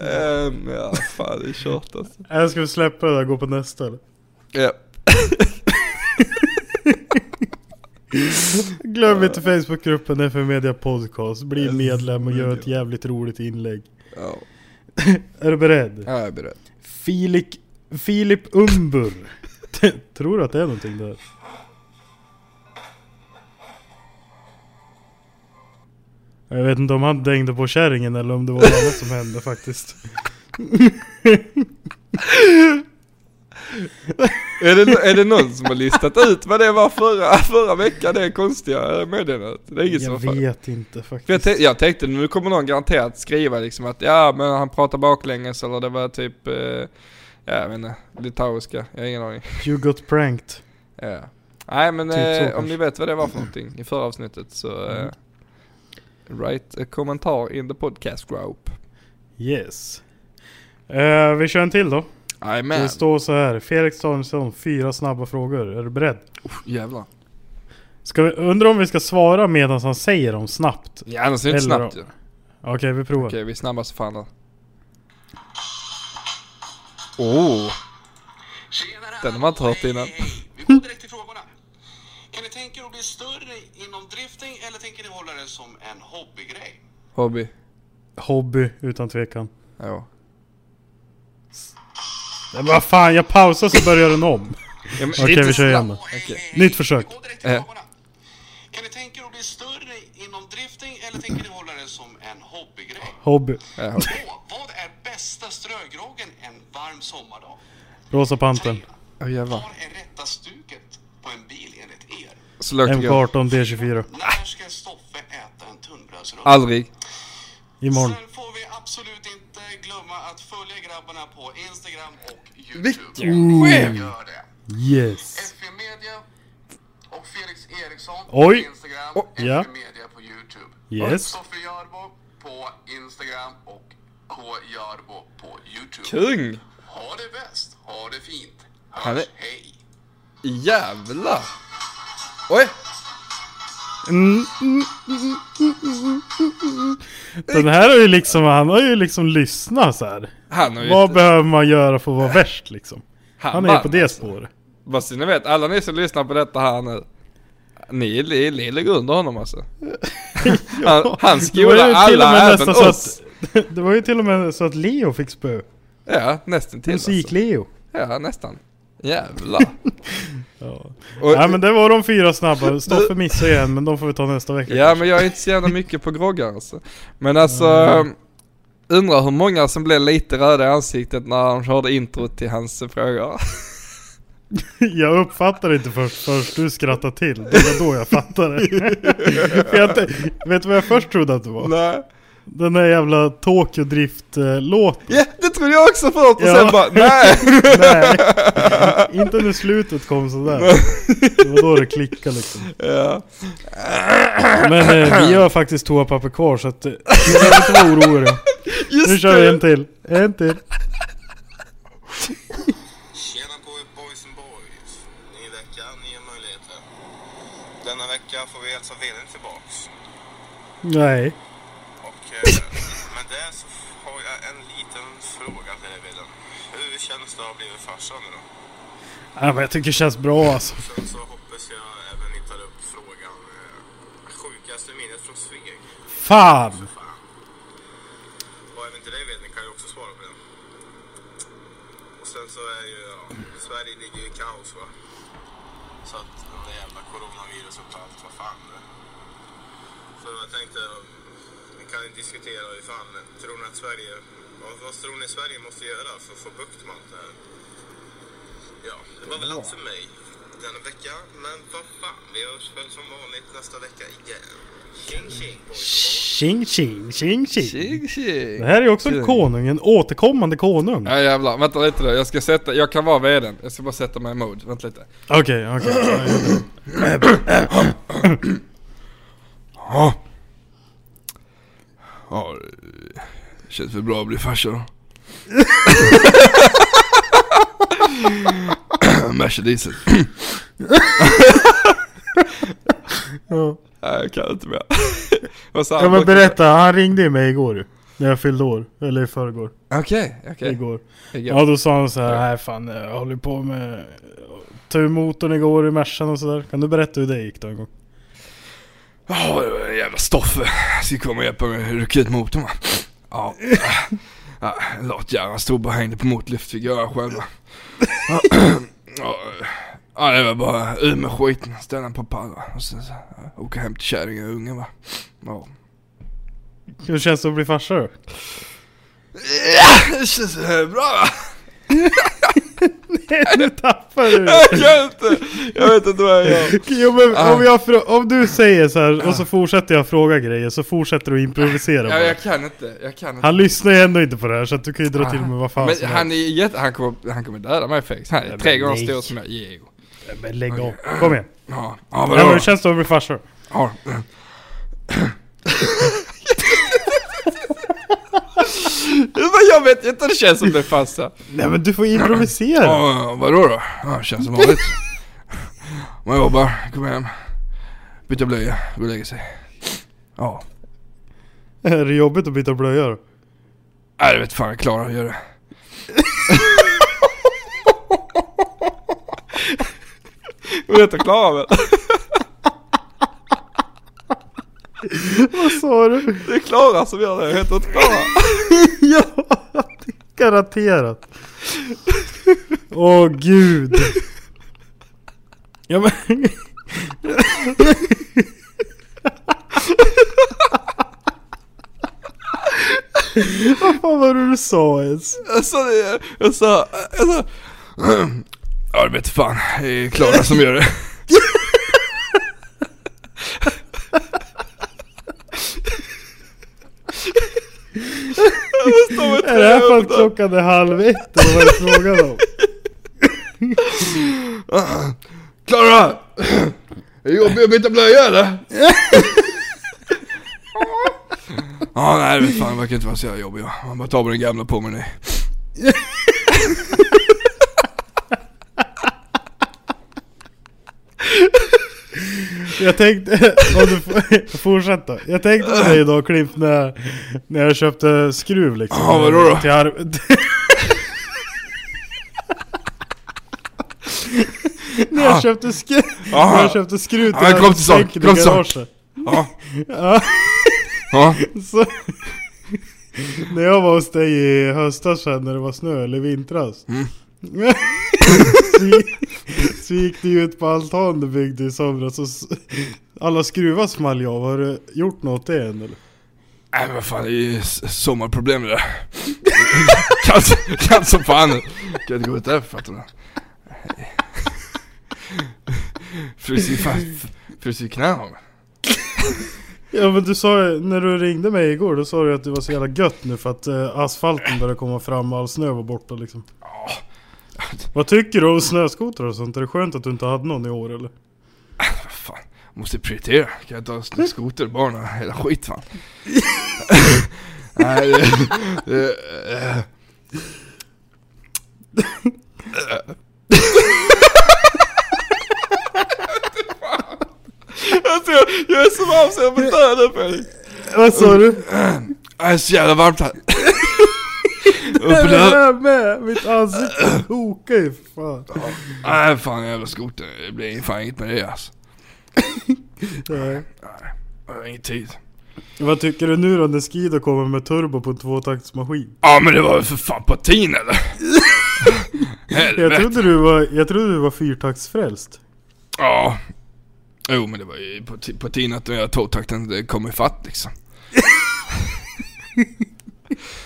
Ehm, ja, fan det är kört alltså. Jag ska vi släppa det där och gå på nästa eller? Ja. <laughs> Glöm inte Facebookgruppen FM Media Podcast. Bli medlem och gör ett jävligt roligt inlägg. ja. Är du beredd? Ja, jag är beredd. Filip, Filip Umbur. <laughs> Tror du att det är någonting där? Jag vet inte om han dängde på kärringen eller om det var något annat som hände faktiskt. <laughs> Är det, är det någon som har listat ut vad det var förra, förra veckan, det konstiga meddelandet? Det är ingen Jag vet inte För jag, faktiskt. tänkte, jag tänkte nu kommer någon garanterat skriva liksom att ja men han pratar baklänges eller det var typ, eh, jag vet inte, litauiska, jag har ingen aning. <laughs> You got pranked. Ja. Nej men Typ så eh, om ni vet vad det var för någonting i förra avsnittet så eh, Mm. write a kommentar in the podcast group. Yes. Eh, vi kör en till då. Jajamän. Det står så här. Felix Danielsson, fyra snabba frågor. Är du beredd? Jävlar. Ska vi, undrar om vi ska svara medan han säger dem snabbt? Ja annars är det inte snabbt ju. Okej, vi provar. Okej vi är snabba så fan då. Oh. Den har man inte hört innan. Vi går direkt till frågorna. Kan ni tänka er att bli större inom drifting eller tänker ni hålla det som en hobbygrej? Hobby. Hobby, utan tvekan. Ja. Men vad fan, jag pausar så börjar den om. <laughs> ja Okej, inte vi kör igen då. Hej. Nytt försök. Vi går direkt till Eh. frågorna. Kan ni tänka er att bli större inom drifting eller tänker ni hålla det som en hobbygrej? Hobby. Ja, hobby. Två. Vad är bästa strögroggen en varm sommardag? Rosa Pantern. Åh jävlar. Vad är rätta stuket på en bil enligt er? Så lågt det går. MK18 D24. När ska Stoffe äta en tunnbrödsrulle? Aldrig. Imorgon. Sen får vi absolut inte glömma att följa grabbarna på Instagram och Youtube. Vilken chef! Gör det. Yes. FB Media och Felix Eriksson Oj. på Instagram, Oh, ja. FB Media på Youtube. Yes. Stoffe Jarbo på Instagram och K Jarbo på Youtube. Kung! Ha det bäst, ha det fint. Han Hörs, är- hej. Jävlar! Oj! Mm, mm, mm. Den här har ju liksom, han har ju liksom lyssnat så här. Han har ju Vad inte- behöver man göra för att vara värst liksom? Han är ju på det alltså. spåret. Så ni vet, alla ni som lyssnar på detta här nu. Ni, ni, ni ligger under honom alltså. <laughs> Han, han Det var ju skolar alla, även så oss. att, <laughs> Det var ju till och med så att Leo fick spö. Ja, nästan till alltså. Musik-Leo. Ja, nästan. Jävlar. <laughs> Ja. Och, ja men det var de fyra snabba. <laughs> Stoffe missade igen men de får vi ta nästa vecka. ja men jag är inte så jävla mycket på groggar alltså. Men alltså, undrar hur många som blev lite röda i ansiktet när han körde introt till hans frågor. <laughs> Jag uppfattade inte först, först du skrattade till. Det var då jag fattade. Jag, vet du vad jag först trodde att det var? Nej. Den där jävla Tokyo Drift-låten. Ja, det trodde jag också först och Ja. sen bara, nej. <laughs> Nej, inte när slutet kom sådär. Det var då det klickade liksom. ja. Men eh, vi har faktiskt toapapper kvar så att eh, ni behöver inte vara oroliga. Just Nu kör vi det. en till. En till. Tjena på er boys and boys. Ny vecka, nya möjligheter. Denna vecka får vi hälsa vdn tillbaks. Nej. Och eh, med det så har jag en liten fråga till dig vdn. Hur känns det att ha blivit farsa nu då? Ja, men jag tycker det känns bra alltså. Sen så hoppas jag även ni tar upp frågan eh, sjukaste minnet från Sveg. Fan! Fan. Och även till dig vdn kan jag också svara på den. Och sen så är ju, ja, Sverige ligger ju i kaos va. Så att det jävla coronaviruset och allt, vad fan. Så jag tänkte, vi kan ju diskutera ifall, tror ni att Sverige, vad, vad tror ni Sverige måste göra för att få bukt med allt det här? Ja, det var väl allt för mig denna vecka. Men vad fan, vi hörs väl som vanligt nästa vecka igen. Tjing tjing Tjing tjing, tjing tjing. Tjing tjing. Det här är också en konung, en återkommande konung. Ja jävlar, vänta lite då. Jag ska sätta, jag kan vara vdn. Jag ska bara sätta mig i mode. Vänta lite. Okej, okej. Gör det. Ja. Ja, det känns väl bra att bli farsa då. <laughs> Merca diesel. <clears throat> Ja. Nej jag kan inte mer. <laughs> Vad sa Ja han? men berätta, han ringde ju mig igår. När jag fyllde år. Eller i förrgår. Okej, okej. Igår. Igår. Ja då sa han så här, nej fan jag håller på med... Ta ur motorn igår i Mercan och sådär. Kan du berätta hur det gick då en gång? Ja, det var en jävla Stoffe. Ska komma och hjälpa mig att rycka ut motorn va. Ja. <laughs> ja Latjäveln stod bara och hängde på motlyft, fick göra själva. Ja, <clears throat> <clears throat> ja, ja, det var bara ur med skiten, ställa på pall va. Och sen så, ja, åka hem till kärringen och ungen va. Ja. Hur känns det att bli farsa då? Ja, det känns bra va. <laughs> nu tappar du Jag kan inte, jag vet inte vad jag gör. Jo men Ah. om, jag, frå- om du säger så här och så fortsätter jag fråga grejer så fortsätter du improvisera Ja, bara. jag kan inte, jag kan inte. Han lyssnar ju ändå inte på det här så att du kan ju dra till med vad fan Men som han helst. är jätte, han kommer, han kommer döda mig Felix. Han är men tre gånger nej. stor som jag. Jo. Men lägg av. Kom igen. Ja, ja Ja, vadå? hur känns det att bli farsa? Ja. <laughs> Men jag vet inte det känns som det fasta. Nej men du får improvisera. Ja, vadå då? Ja, känns som vanligt. <laughs> Man jobbar, kommer hem, byter blöja, går och lägger sig. Ja. Är det jobbigt att byta blöja då? Nej, det vet fan jag klarar att göra det. <laughs> Du vet jag klarar väl? <laughs> Vad sa du? Det är Klara som gör det, jag heter inte Klara. <laughs> ja, garanterat. Åh gud. Ja men... <laughs> Vad fan var det du sa ens? Jag sa det, jag sa, jag sa <clears throat> Ja det vet fan, det är Klara som gör det. Är det här för att klockan är halv ett eller vad är det frågan om? <laughs> Klara! Är det jobbigt att byta blöja eller? <laughs> Ja nej vet fan, verkar inte vara så jävla jobbigt. Man bara tar på den gamla på mig nu. Jag tänkte, <laughs> om du får fortsätta. Jag tänkte på dig idag Klimt när, när jag köpte skruv liksom. Ja, vadå då? Till ar- <laughs> när jag köpte skruv, när jag köpte skruv till Ja, kom till sak, kom till sak. garaget. Ja. Ja. Ja. Så, när jag var hos dig i höstas när det var snö, eller vintras. Mm. <laughs> så, så gick du ut på altan du byggde i somras och alla skruvar small ju av. Har du gjort något det än eller? Nej men fan, det är ju sommarproblem det där. <laughs> kallt, kallt som fan. Kan inte gå ut där fattar du. Frys fan, frys i knäna. Ja men du sa ju- när du ringde mig igår, då sa du att det var så jävla gött nu för att eh, asfalten började komma fram och all snö var borta liksom. Vad tycker du om snöskotrar och sånt? Är det skönt att du inte hade någon i år eller? <laughs> Fan, måste prioritera. Kan jag ta en skoter barnen hela skit fan. <laughs> Nej det, det. Alltså jag, jag är så varm så jag vill dö nu Felix. Vad sa du? Det är så jävla varmt här. Är med! Mitt ansikte kokar ju för fan. Nej fan jävla skoter, det blir fan inget med det alltså. Nej. Jag har ingen tid. Vad tycker du nu då när Skido kommer med turbo på en tvåtaktsmaskin? Ja men det var väl för fan patin eller? <laughs> Jag trodde du var, jag trodde du var fyrtaktsfrälst. Ja. Jo men det var ju på, på tiden att tvåtakten kom ifatt liksom. <laughs>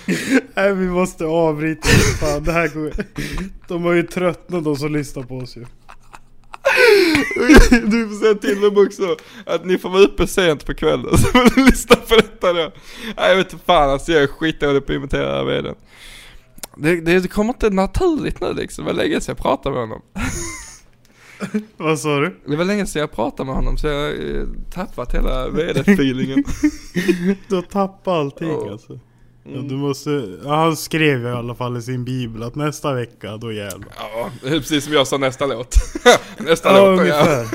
<laughs> Nej vi måste avbryta. Fan, det här går... De har ju tröttnat de som lyssnar på oss ju. <laughs> Du får säga till dem också att ni får vara uppe sent på kvällen <laughs> så får ni lyssna på detta då. Nej jag vet inte fan alltså jag är skitdålig på att imitera veden. Det, det, det kommer inte naturligt nu liksom, det var länge sedan jag pratade med honom. Vad sa du? Det var länge sedan jag pratade med honom så jag har eh, tappat hela vd-feelingen. Du har tappat allting Ja. alltså. Ja, du måste, ja, han skrev i alla fall i sin bibel att nästa vecka, då jävlar. Ja, det är precis som jag sa nästa låt. <laughs> nästa Ja, låt, ungefär.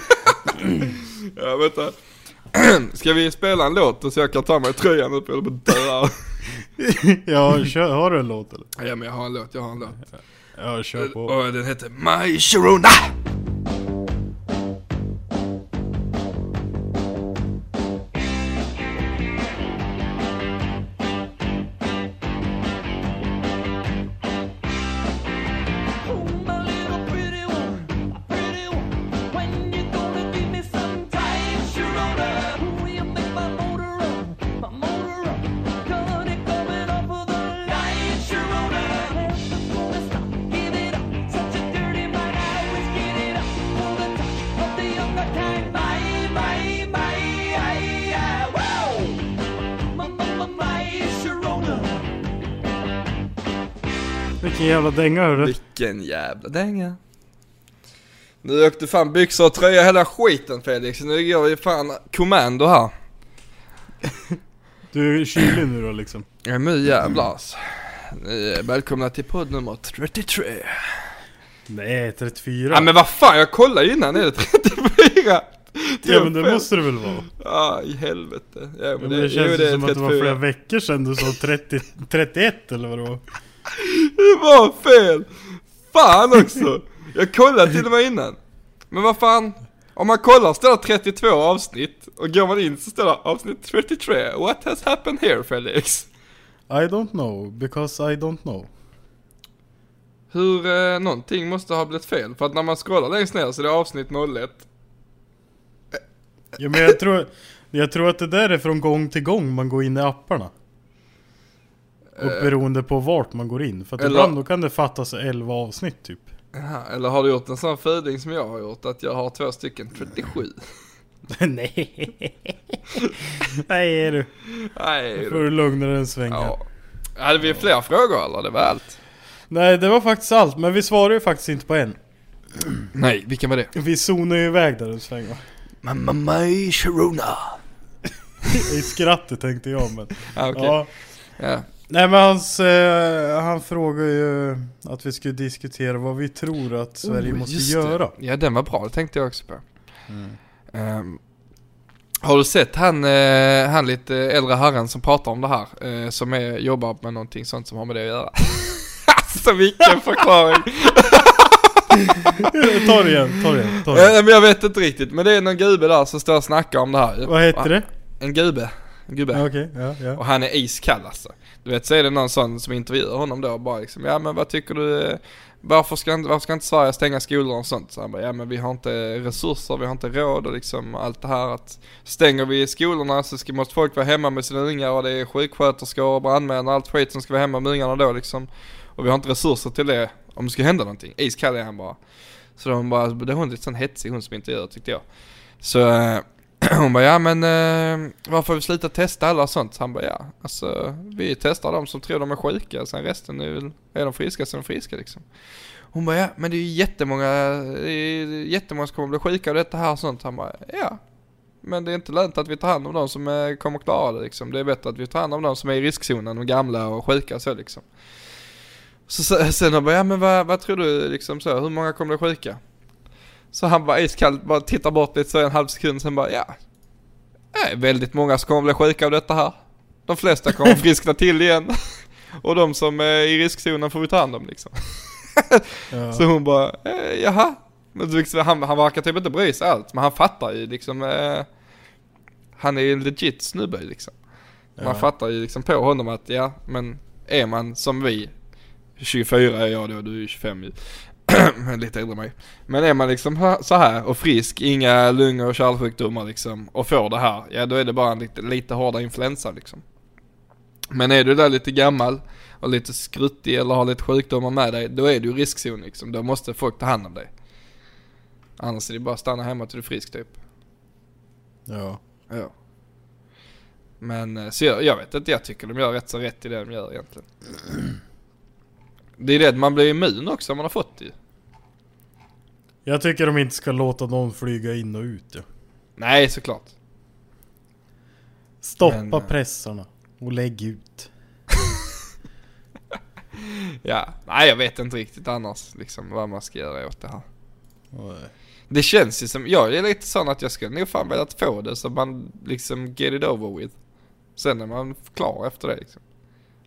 <clears throat> ja. vänta. <clears throat> Ska vi spela en låt och så jag kan ta mig tröjan upp eller på dörrar? <laughs> ja, kör, har du en låt eller? Ja men jag har en låt, jag har en låt. Ja, kör på. Och den heter My Sharona! Jävla dänga hörru. Vilken jävla dänga. Nu åkte fan byxor och tröja hela skiten Felix, nu går vi fan kommando här. Du är kylig nu då liksom. Ja nu jävlar alltså. Är välkomna till podd nummer 33. Nej, 34. Ja men vad fan, jag kollade ju innan, är det 34? Ja men det måste det väl vara? Ja i helvete. Ja, men Ja, men det, det känns jo, det som att det var 34. flera veckor sedan du sa 30, 31 eller vad det var. Det var fel! Fan också! Jag kollade till och med innan. Men vad fan, om man kollar står det 32 avsnitt och går man in så står det avsnitt 33. What has happened here Felix? I don't know, because I don't know. Hur, eh, någonting måste ha blivit fel. För att när man scrollar längst ner så är det avsnitt 01. Ja men jag tror, jag tror att det där är från gång till gång man går in i apparna. Och beroende på vart man går in. För att eller- ibland då kan det fattas 11 avsnitt typ. Jaha, eller har du gjort en sån feeling som jag har gjort? Att jag har två stycken 37? <laughs> Nej. Nej du. Nej Då får du lugna dig en sväng här. Ja. Hade vi fler frågor eller? Det var allt? Nej det var faktiskt allt, men vi svarade ju faktiskt inte på en. Nej, vilken var det? Vi zonade ju iväg där en sväng va? Mamma My Sharona. <laughs> I skrattet tänkte jag men. Ah, okej. Ja. Ja. Nej men hans, eh, han frågar ju att vi skulle diskutera vad vi tror att Sverige Oh, måste göra. Det. Ja den var bra, det tänkte jag också på. Ehm, har du sett han, eh, han lite äldre herren som pratar om det här? eh, som är, jobbar med någonting sånt som har med det att göra. <laughs> alltså vilken förklaring! <laughs> ta det igen, ta det igen, ta det. Eh, men jag vet inte riktigt, men det är någon gubbe där som står och snackar om det här. Vad heter det? En gubbe. En gubbe. Ja, Okej, ja, ja. Och han är iskall alltså. Du vet så är det någon sån som intervjuar honom då bara liksom, ja men vad tycker du, varför ska, inte- varför ska inte Sverige stänga skolor och sånt? Så han bara, ja men vi har inte resurser, vi har inte råd och liksom allt det här att stänger vi skolorna så ska, måste folk vara hemma med sina ungar och det är sjuksköterskor och brandmän och allt skit som ska vara hemma med ungarna då liksom. Och vi har inte resurser till det om det ska hända någonting. Iskall är han bara. Så de bara, det är hon lite sån hetsig hon som intervjuar tyckte jag. Så eh, <clears throat> hon bara, ja men eh, varför har vi slutat testa alla och sånt? Så han bara, ja alltså vi testar de som tror de är sjuka, sen resten är, väl, är de friska så är de friska liksom. Hon bara, ja men det är ju jättemånga, det är jättemånga som kommer bli sjuka av detta här och sånt. Han bara, ja. Men det är inte lönt att vi tar hand om de som är, kommer klara det liksom. Det är bättre att vi tar hand om de som är i riskzonen, de gamla och sjuka och så liksom. Så, sen han bara, ja men vad, vad tror du liksom så, hur många kommer bli sjuka? Så han bara iskallt bara tittar bort lite så en halv sekund sen bara ja. Det är väldigt många som kommer bli sjuka av detta här. De flesta kommer friskna till igen. <laughs> Och de som är i riskzonen får vi ta hand om liksom. <laughs> Ja. Så hon bara, eh, jaha. Men han, han verkar typ inte bry sig allt. Men han fattar ju liksom. Eh, han är ju en legit snubbe liksom. Man Ja. fattar ju liksom på honom att ja, men är man som vi. 24 är jag då, du är ju 25 ju. Men <clears throat> lite äldre mig. Men är man liksom så här och frisk, inga lung och kärlsjukdomar liksom. Och får det här, ja då är det bara en lite, lite hårdare influensa liksom. Men är du där lite gammal och lite skruttig eller har lite sjukdomar med dig, då är du i riskzon liksom. Då måste folk ta hand om dig. Annars är det bara att stanna hemma till du är frisk typ. ja. Ja. Men eh, så jag, jag vet inte, jag tycker de gör rätt så rätt i det de gör egentligen. <clears throat> Det är det, man blir immun också om man har fått det. Jag tycker de inte ska låta någon flyga in och ut ja. Nej, såklart. Stoppa Men, eh, pressarna och lägg ut. <laughs> ja, nej jag vet inte riktigt annars liksom vad man ska göra åt det här. Nej. Det känns ju som, jag är lite sån att jag skulle nog fan velat få det så man liksom get it over with. Sen är man klar efter det liksom.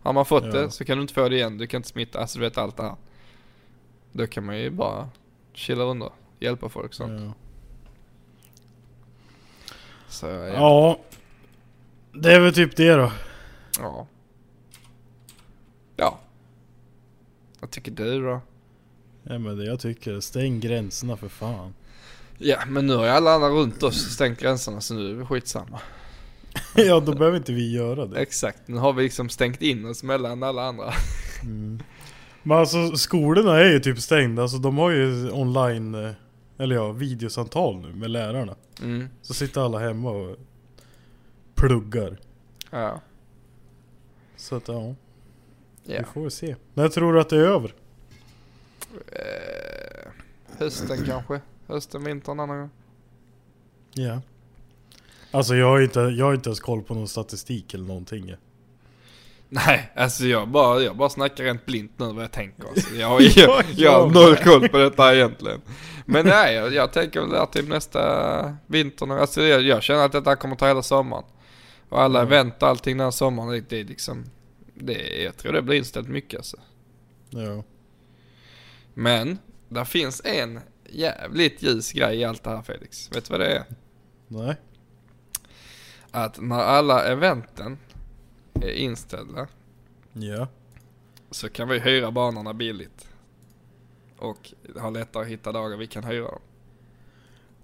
Har man fått Ja. det så kan du inte få det igen, du kan inte smitta, alltså du vet allt det här. Då kan man ju bara chilla under, hjälpa folk sånt. Ja. Så ja. ja. Det är väl typ det då. Ja. Ja. Vad tycker du då? Ja men det jag tycker, stäng gränserna för fan. Ja men nu har ju alla andra runt oss stängt gränserna så nu är det skitsamma. <laughs> ja då behöver inte vi göra det. Exakt, nu har vi liksom stängt in oss mellan alla andra. Men alltså skolorna är ju typ stängda, alltså de har ju online, eh, eller ja, videosamtal nu med lärarna. Mm. Så sitter alla hemma och pluggar. Ja. Så att ja, Ja. vi får väl se. När tror du att det är över? Eh, hösten kanske? Hösten, vintern någon gång? Ja. Alltså jag har inte, jag har inte ens koll på någon statistik eller någonting. Nej, alltså jag bara, jag bara snackar rent blint nu vad jag tänker. Alltså, jag, <laughs> jag, jag har noll koll på detta egentligen. Men nej, jag, jag tänker väl att typ nästa vinter, alltså jag, jag känner att detta kommer ta hela sommaren. Och alla event och allting den här sommaren, det, det är liksom, det, jag tror det blir inställt mycket alltså. Ja. Men, där finns en jävligt ljus grej i allt det här Felix. Vet du vad det är? Nej. Att när alla eventen är inställda Ja. så kan vi hyra banorna billigt. Och ha lättare att hitta dagar vi kan hyra dem.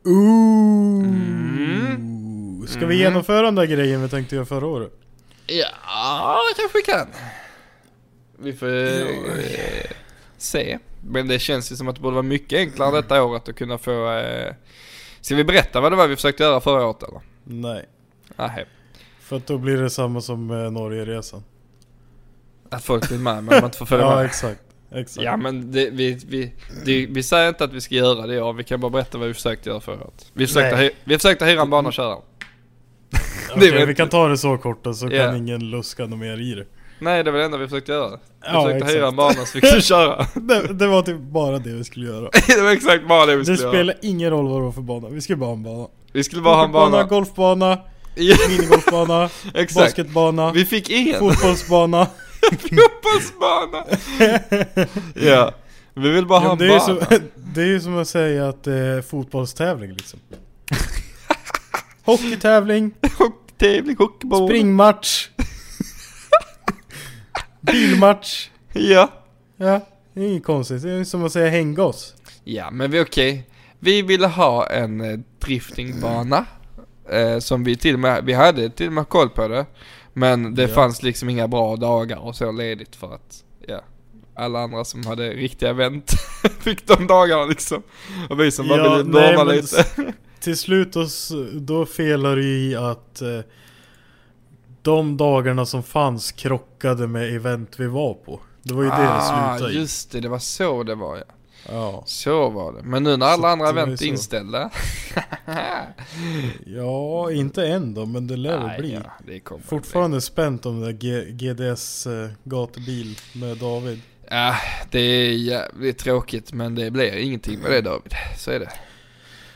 Ooh. Mm. Ska vi genomföra den där grejen vi tänkte göra förra året? Ja, kanske vi kan. Vi får eh, se. Men det känns ju som att det borde vara mycket enklare detta året att kunna få... Eh... Ska vi berätta vad det var vi försökte göra förra året eller? Nej. Nej. För att då blir det samma som med Norgeresan. Att folk vill med men man inte får följa <laughs> Ja med. exakt. Exakt. Ja men det, vi, vi, det, vi säger inte att vi ska göra det ja, vi kan bara berätta vad vi försökte göra förra året. Vi försökte, Nej. hy, vi försökte hyra en bana och köra. Okej, <laughs> det är väl- vi kan ta det så kort då, så Ja. kan ingen luska något mer i det. Nej det var det enda vi försökte göra. Vi Ja, försökte exakt. hyra en bana så vi kunde köra. <laughs> det. Det var typ bara det vi skulle göra. det var exakt bara det vi Det skulle göra. spelar ingen roll vad det var för bana, vi skulle bara ha en bana. Vi skulle bara ha en bana. golfbana, Ja, minigolfbana, <laughs> basketbana, Vi fick ingen fotbollsbana. <laughs> fotbollsbana. <laughs> ja. Vi vill bara ha en det, är bana. som, det är ju som att säga att det är fotbollstävling liksom. Hockeytävling, Tävling, hockeyboll. springmatch, bilmatch. Ja. Ja, det är inget konstigt. Det är som att säga hänggas. Ja men vi okej. Vi ville ha en eh, driftingbana. Eh, som vi till och med, vi hade till och med koll på det. Men det Ja. fanns liksom inga bra dagar och så ledigt för att, ja. Alla andra som hade riktiga event <laughs> fick de dagarna liksom. Och vi som bara Ja, ville norma lite. Till slut då, då felar det i att eh, de dagarna som fanns krockade med event vi var på. Det var ju det det ah, slutade i. just det, det var så det var ja. Ja. Så var det. Men nu när alla Så andra event är inställda. <laughs> ja, inte än då, men det lär Nej, bli. ja, det kommer Fortfarande spänt om det där GDS eh, gatubil med David. bli. Ja, det är jävligt tråkigt men det blir ingenting med det David. Så är det.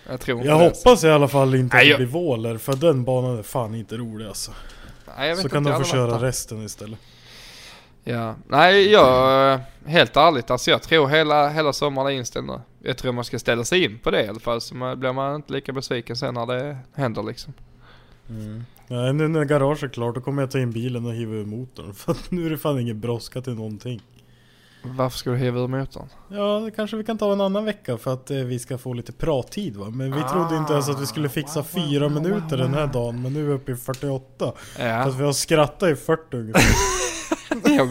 Jag tror Jag hoppas i alla fall inte att det blir Våler, för den banan är fan inte rolig alltså. Nej, Så kan de få köra resten istället. Ja, nej jag, helt ärligt alltså jag tror hela, hela sommaren är inställd nu. Jag tror man ska ställa sig in på det i alla fall så man, blir man inte lika besviken sen när det händer liksom. Nej, nu när garaget är klart då kommer jag ta in bilen och hiva ur motorn. <laughs> För att nu är det fan ingen brådska till någonting. Varför ska du hiva ur motorn? Ja, det kanske vi kan ta en annan vecka för att eh, vi ska få lite prattid va. Men vi trodde inte ens att vi skulle fixa fyra minuter den här dagen. Men nu är vi uppe i 48. Ja. Fast vi har skrattat i 40 ungefär. <laughs> Ja,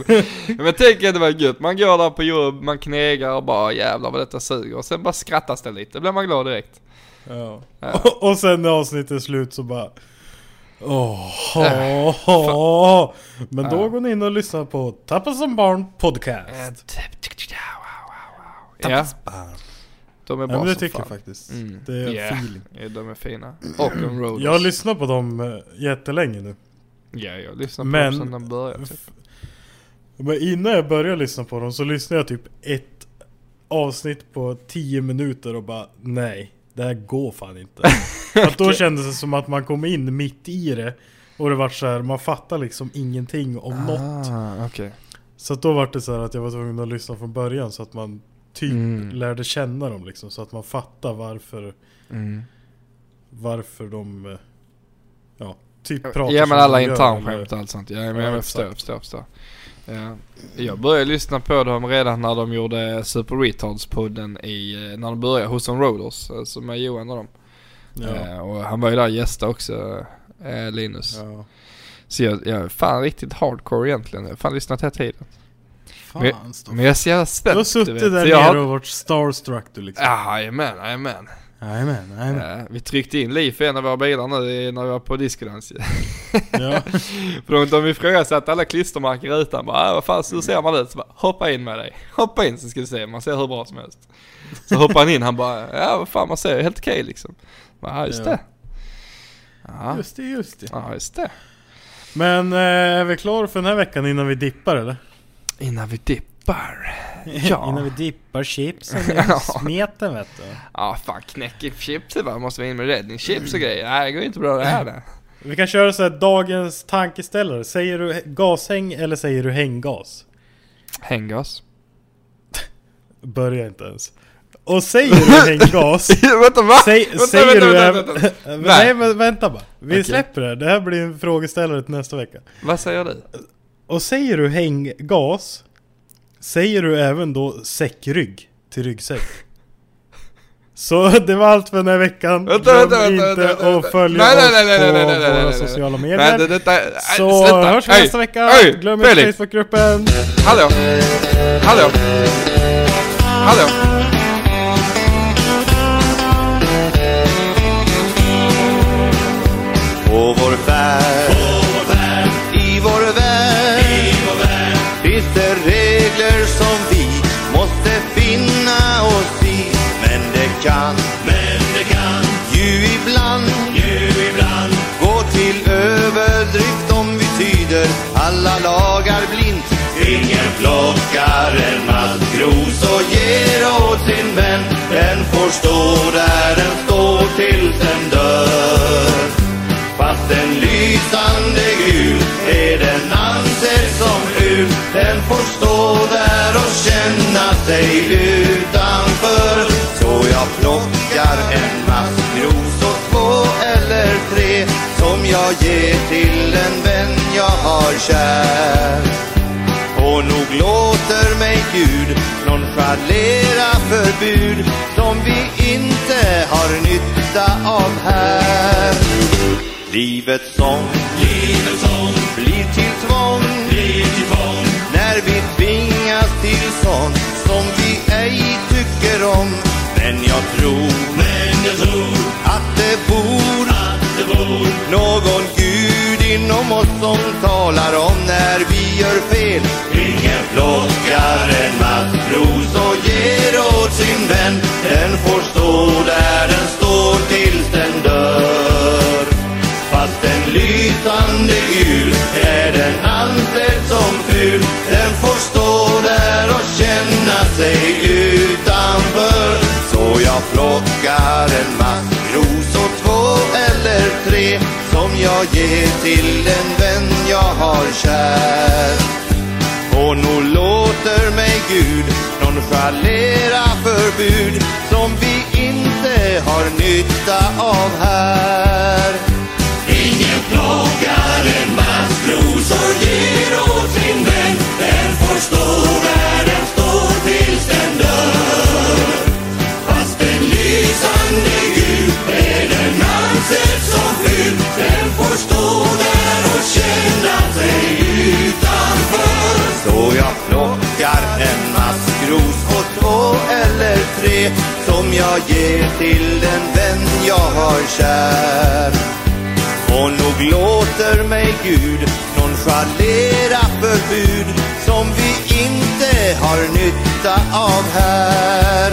men tänk att det var gött, man går där på jobb, man knegar och bara jävlar vad detta suger och sen bara skrattas det lite, då blir man glad direkt. Ja. Ja. Och, och sen när avsnittet är slut så bara... Åh, Äh, åh, åh. Men då Ja. går ni in och lyssnar på Tappa som barn podcast. Ja, de är Ja, bra men det tycker jag fan. faktiskt. Mm. Det är Ja. feeling. Ja, de är fina. Och en roaders. Jag har lyssnat på dem eh, jättelänge nu. Ja, jag lyssnar på Men- dem sedan de började. Typ. Men innan jag började lyssna på dem så lyssnade jag typ ett avsnitt på 10 minuter och bara nej, det här går fan inte. <laughs> Att då kändes det som att man kom in mitt i det och det var så här, man fattar liksom ingenting om något. Ah, okej. Så att då var det så här att jag var tvungen att lyssna från början så att man typ Mm. lärde känna dem liksom. Så att man fattar varför, Mm. varför de, eh, ja, typ pratar Ja som men alla de gör, internsskämt eller- och allt sånt. Ja, men Ja, jag förstår, förstår, förstår. Ja. Jag började lyssna på dem redan när de gjorde Super Retards-podden i, eh, när de började hos On Roaders, alltså med Johan och dem. Ja. Eh, och han var ju där gästa också, eh, Linus. Ja. Så jag, jag är fan riktigt hardcore egentligen. Jag har fan lyssnat hela tiden. Men, Fan Stoffe. men jag är så jävla spänd. Du har suttit vet. där nere och varit starstruck du liksom. Ja, jajamän, jajamän. Jajamän, jajamän. Ja, vi tryckte in liv i en av våra bilar nu när vi var på discodans ju. <laughs> Ja. För de, de ifrågasatte alla klistermärken i rutan. Bara, "Ah, vad fan, hur ser man ut? Så bara, hoppa in med dig. <laughs> Hoppa in så ska du se, man ser hur bra som helst. Så hoppade han in, han bara, ja vad fan man ser helt okej liksom. Ja just Ja. det. Ja, Just det, just det. ja just det. Men eh, är vi klara för den här veckan innan vi dippar eller? Innan vi dippar. <laughs> Ja. innan vi dippar chipsen <laughs> Ja. i smeten vet du. Ja fan knäcker chips va, måste vi in med räddningschips och grejer. Nej det går inte bra det här det. Vi kan köra så här dagens tankeställare. Säger du gashäng eller säger du hänggas? Hänggas. <laughs> Börja inte ens. Och säger du hänggas vänta va? Säg, vänta, säger vänta, du vänta, även- vänta. Nej. Men vänta bara. Vi Okej. släpper det. Det här blir en frågeställare till nästa vecka. Vad säger du? Och säger du hänggas Säger du även då säckrygg till ryggsäck? Så det var allt för den här veckan. Vänta, Glöm vänta, vänta, inte vänta, att följa Nej, nej, oss nej, nej, nej, på nej, nej, nej, våra nej, nej. sociala Nej, medier. det, detta, nej, Så sluta. hörs vi Hej. nästa vecka. Hej. Glöm inte. Facebookgruppen. Hallå? Hallå? Hallå? Kan, men det kan ju ibland, ju ibland gå till överdrift om vi tyder alla lagar blint. Ingen plockar en maskros och ger åt sin vän. Den får stå där den står tills den dör. Fast en lysande gul är den ansedd som ful Den får stå där och känna sig utanför Så jag plockar en maskros och två eller tre Som jag ger till en vän jag har kär och nog låter mig Gud nonchalera förbud som vi inte har nytta av här. Livets sång, livets sång blir till tvång, blir till tvång när vi tvingas till sånt som vi tycker om. Men jag tror, men jag tror att det bor, att det bor någon Gud inom oss som talar om när vi gör fel. Ingen plockar en maskros och ger åt sin vän. Den får stå där den står tills den dör. Fast en lysande gul är den ansedd som ful. Den får stå jag plockar en maskros och två eller tre som jag ger till en vän jag har kär. Och nog låter mig Gud nonchalera förbud som vi inte har nytta av här. Som jag ger till den vän jag har kär. Och nog låter mig Gud nonchalera förbud som vi inte har nytta av här.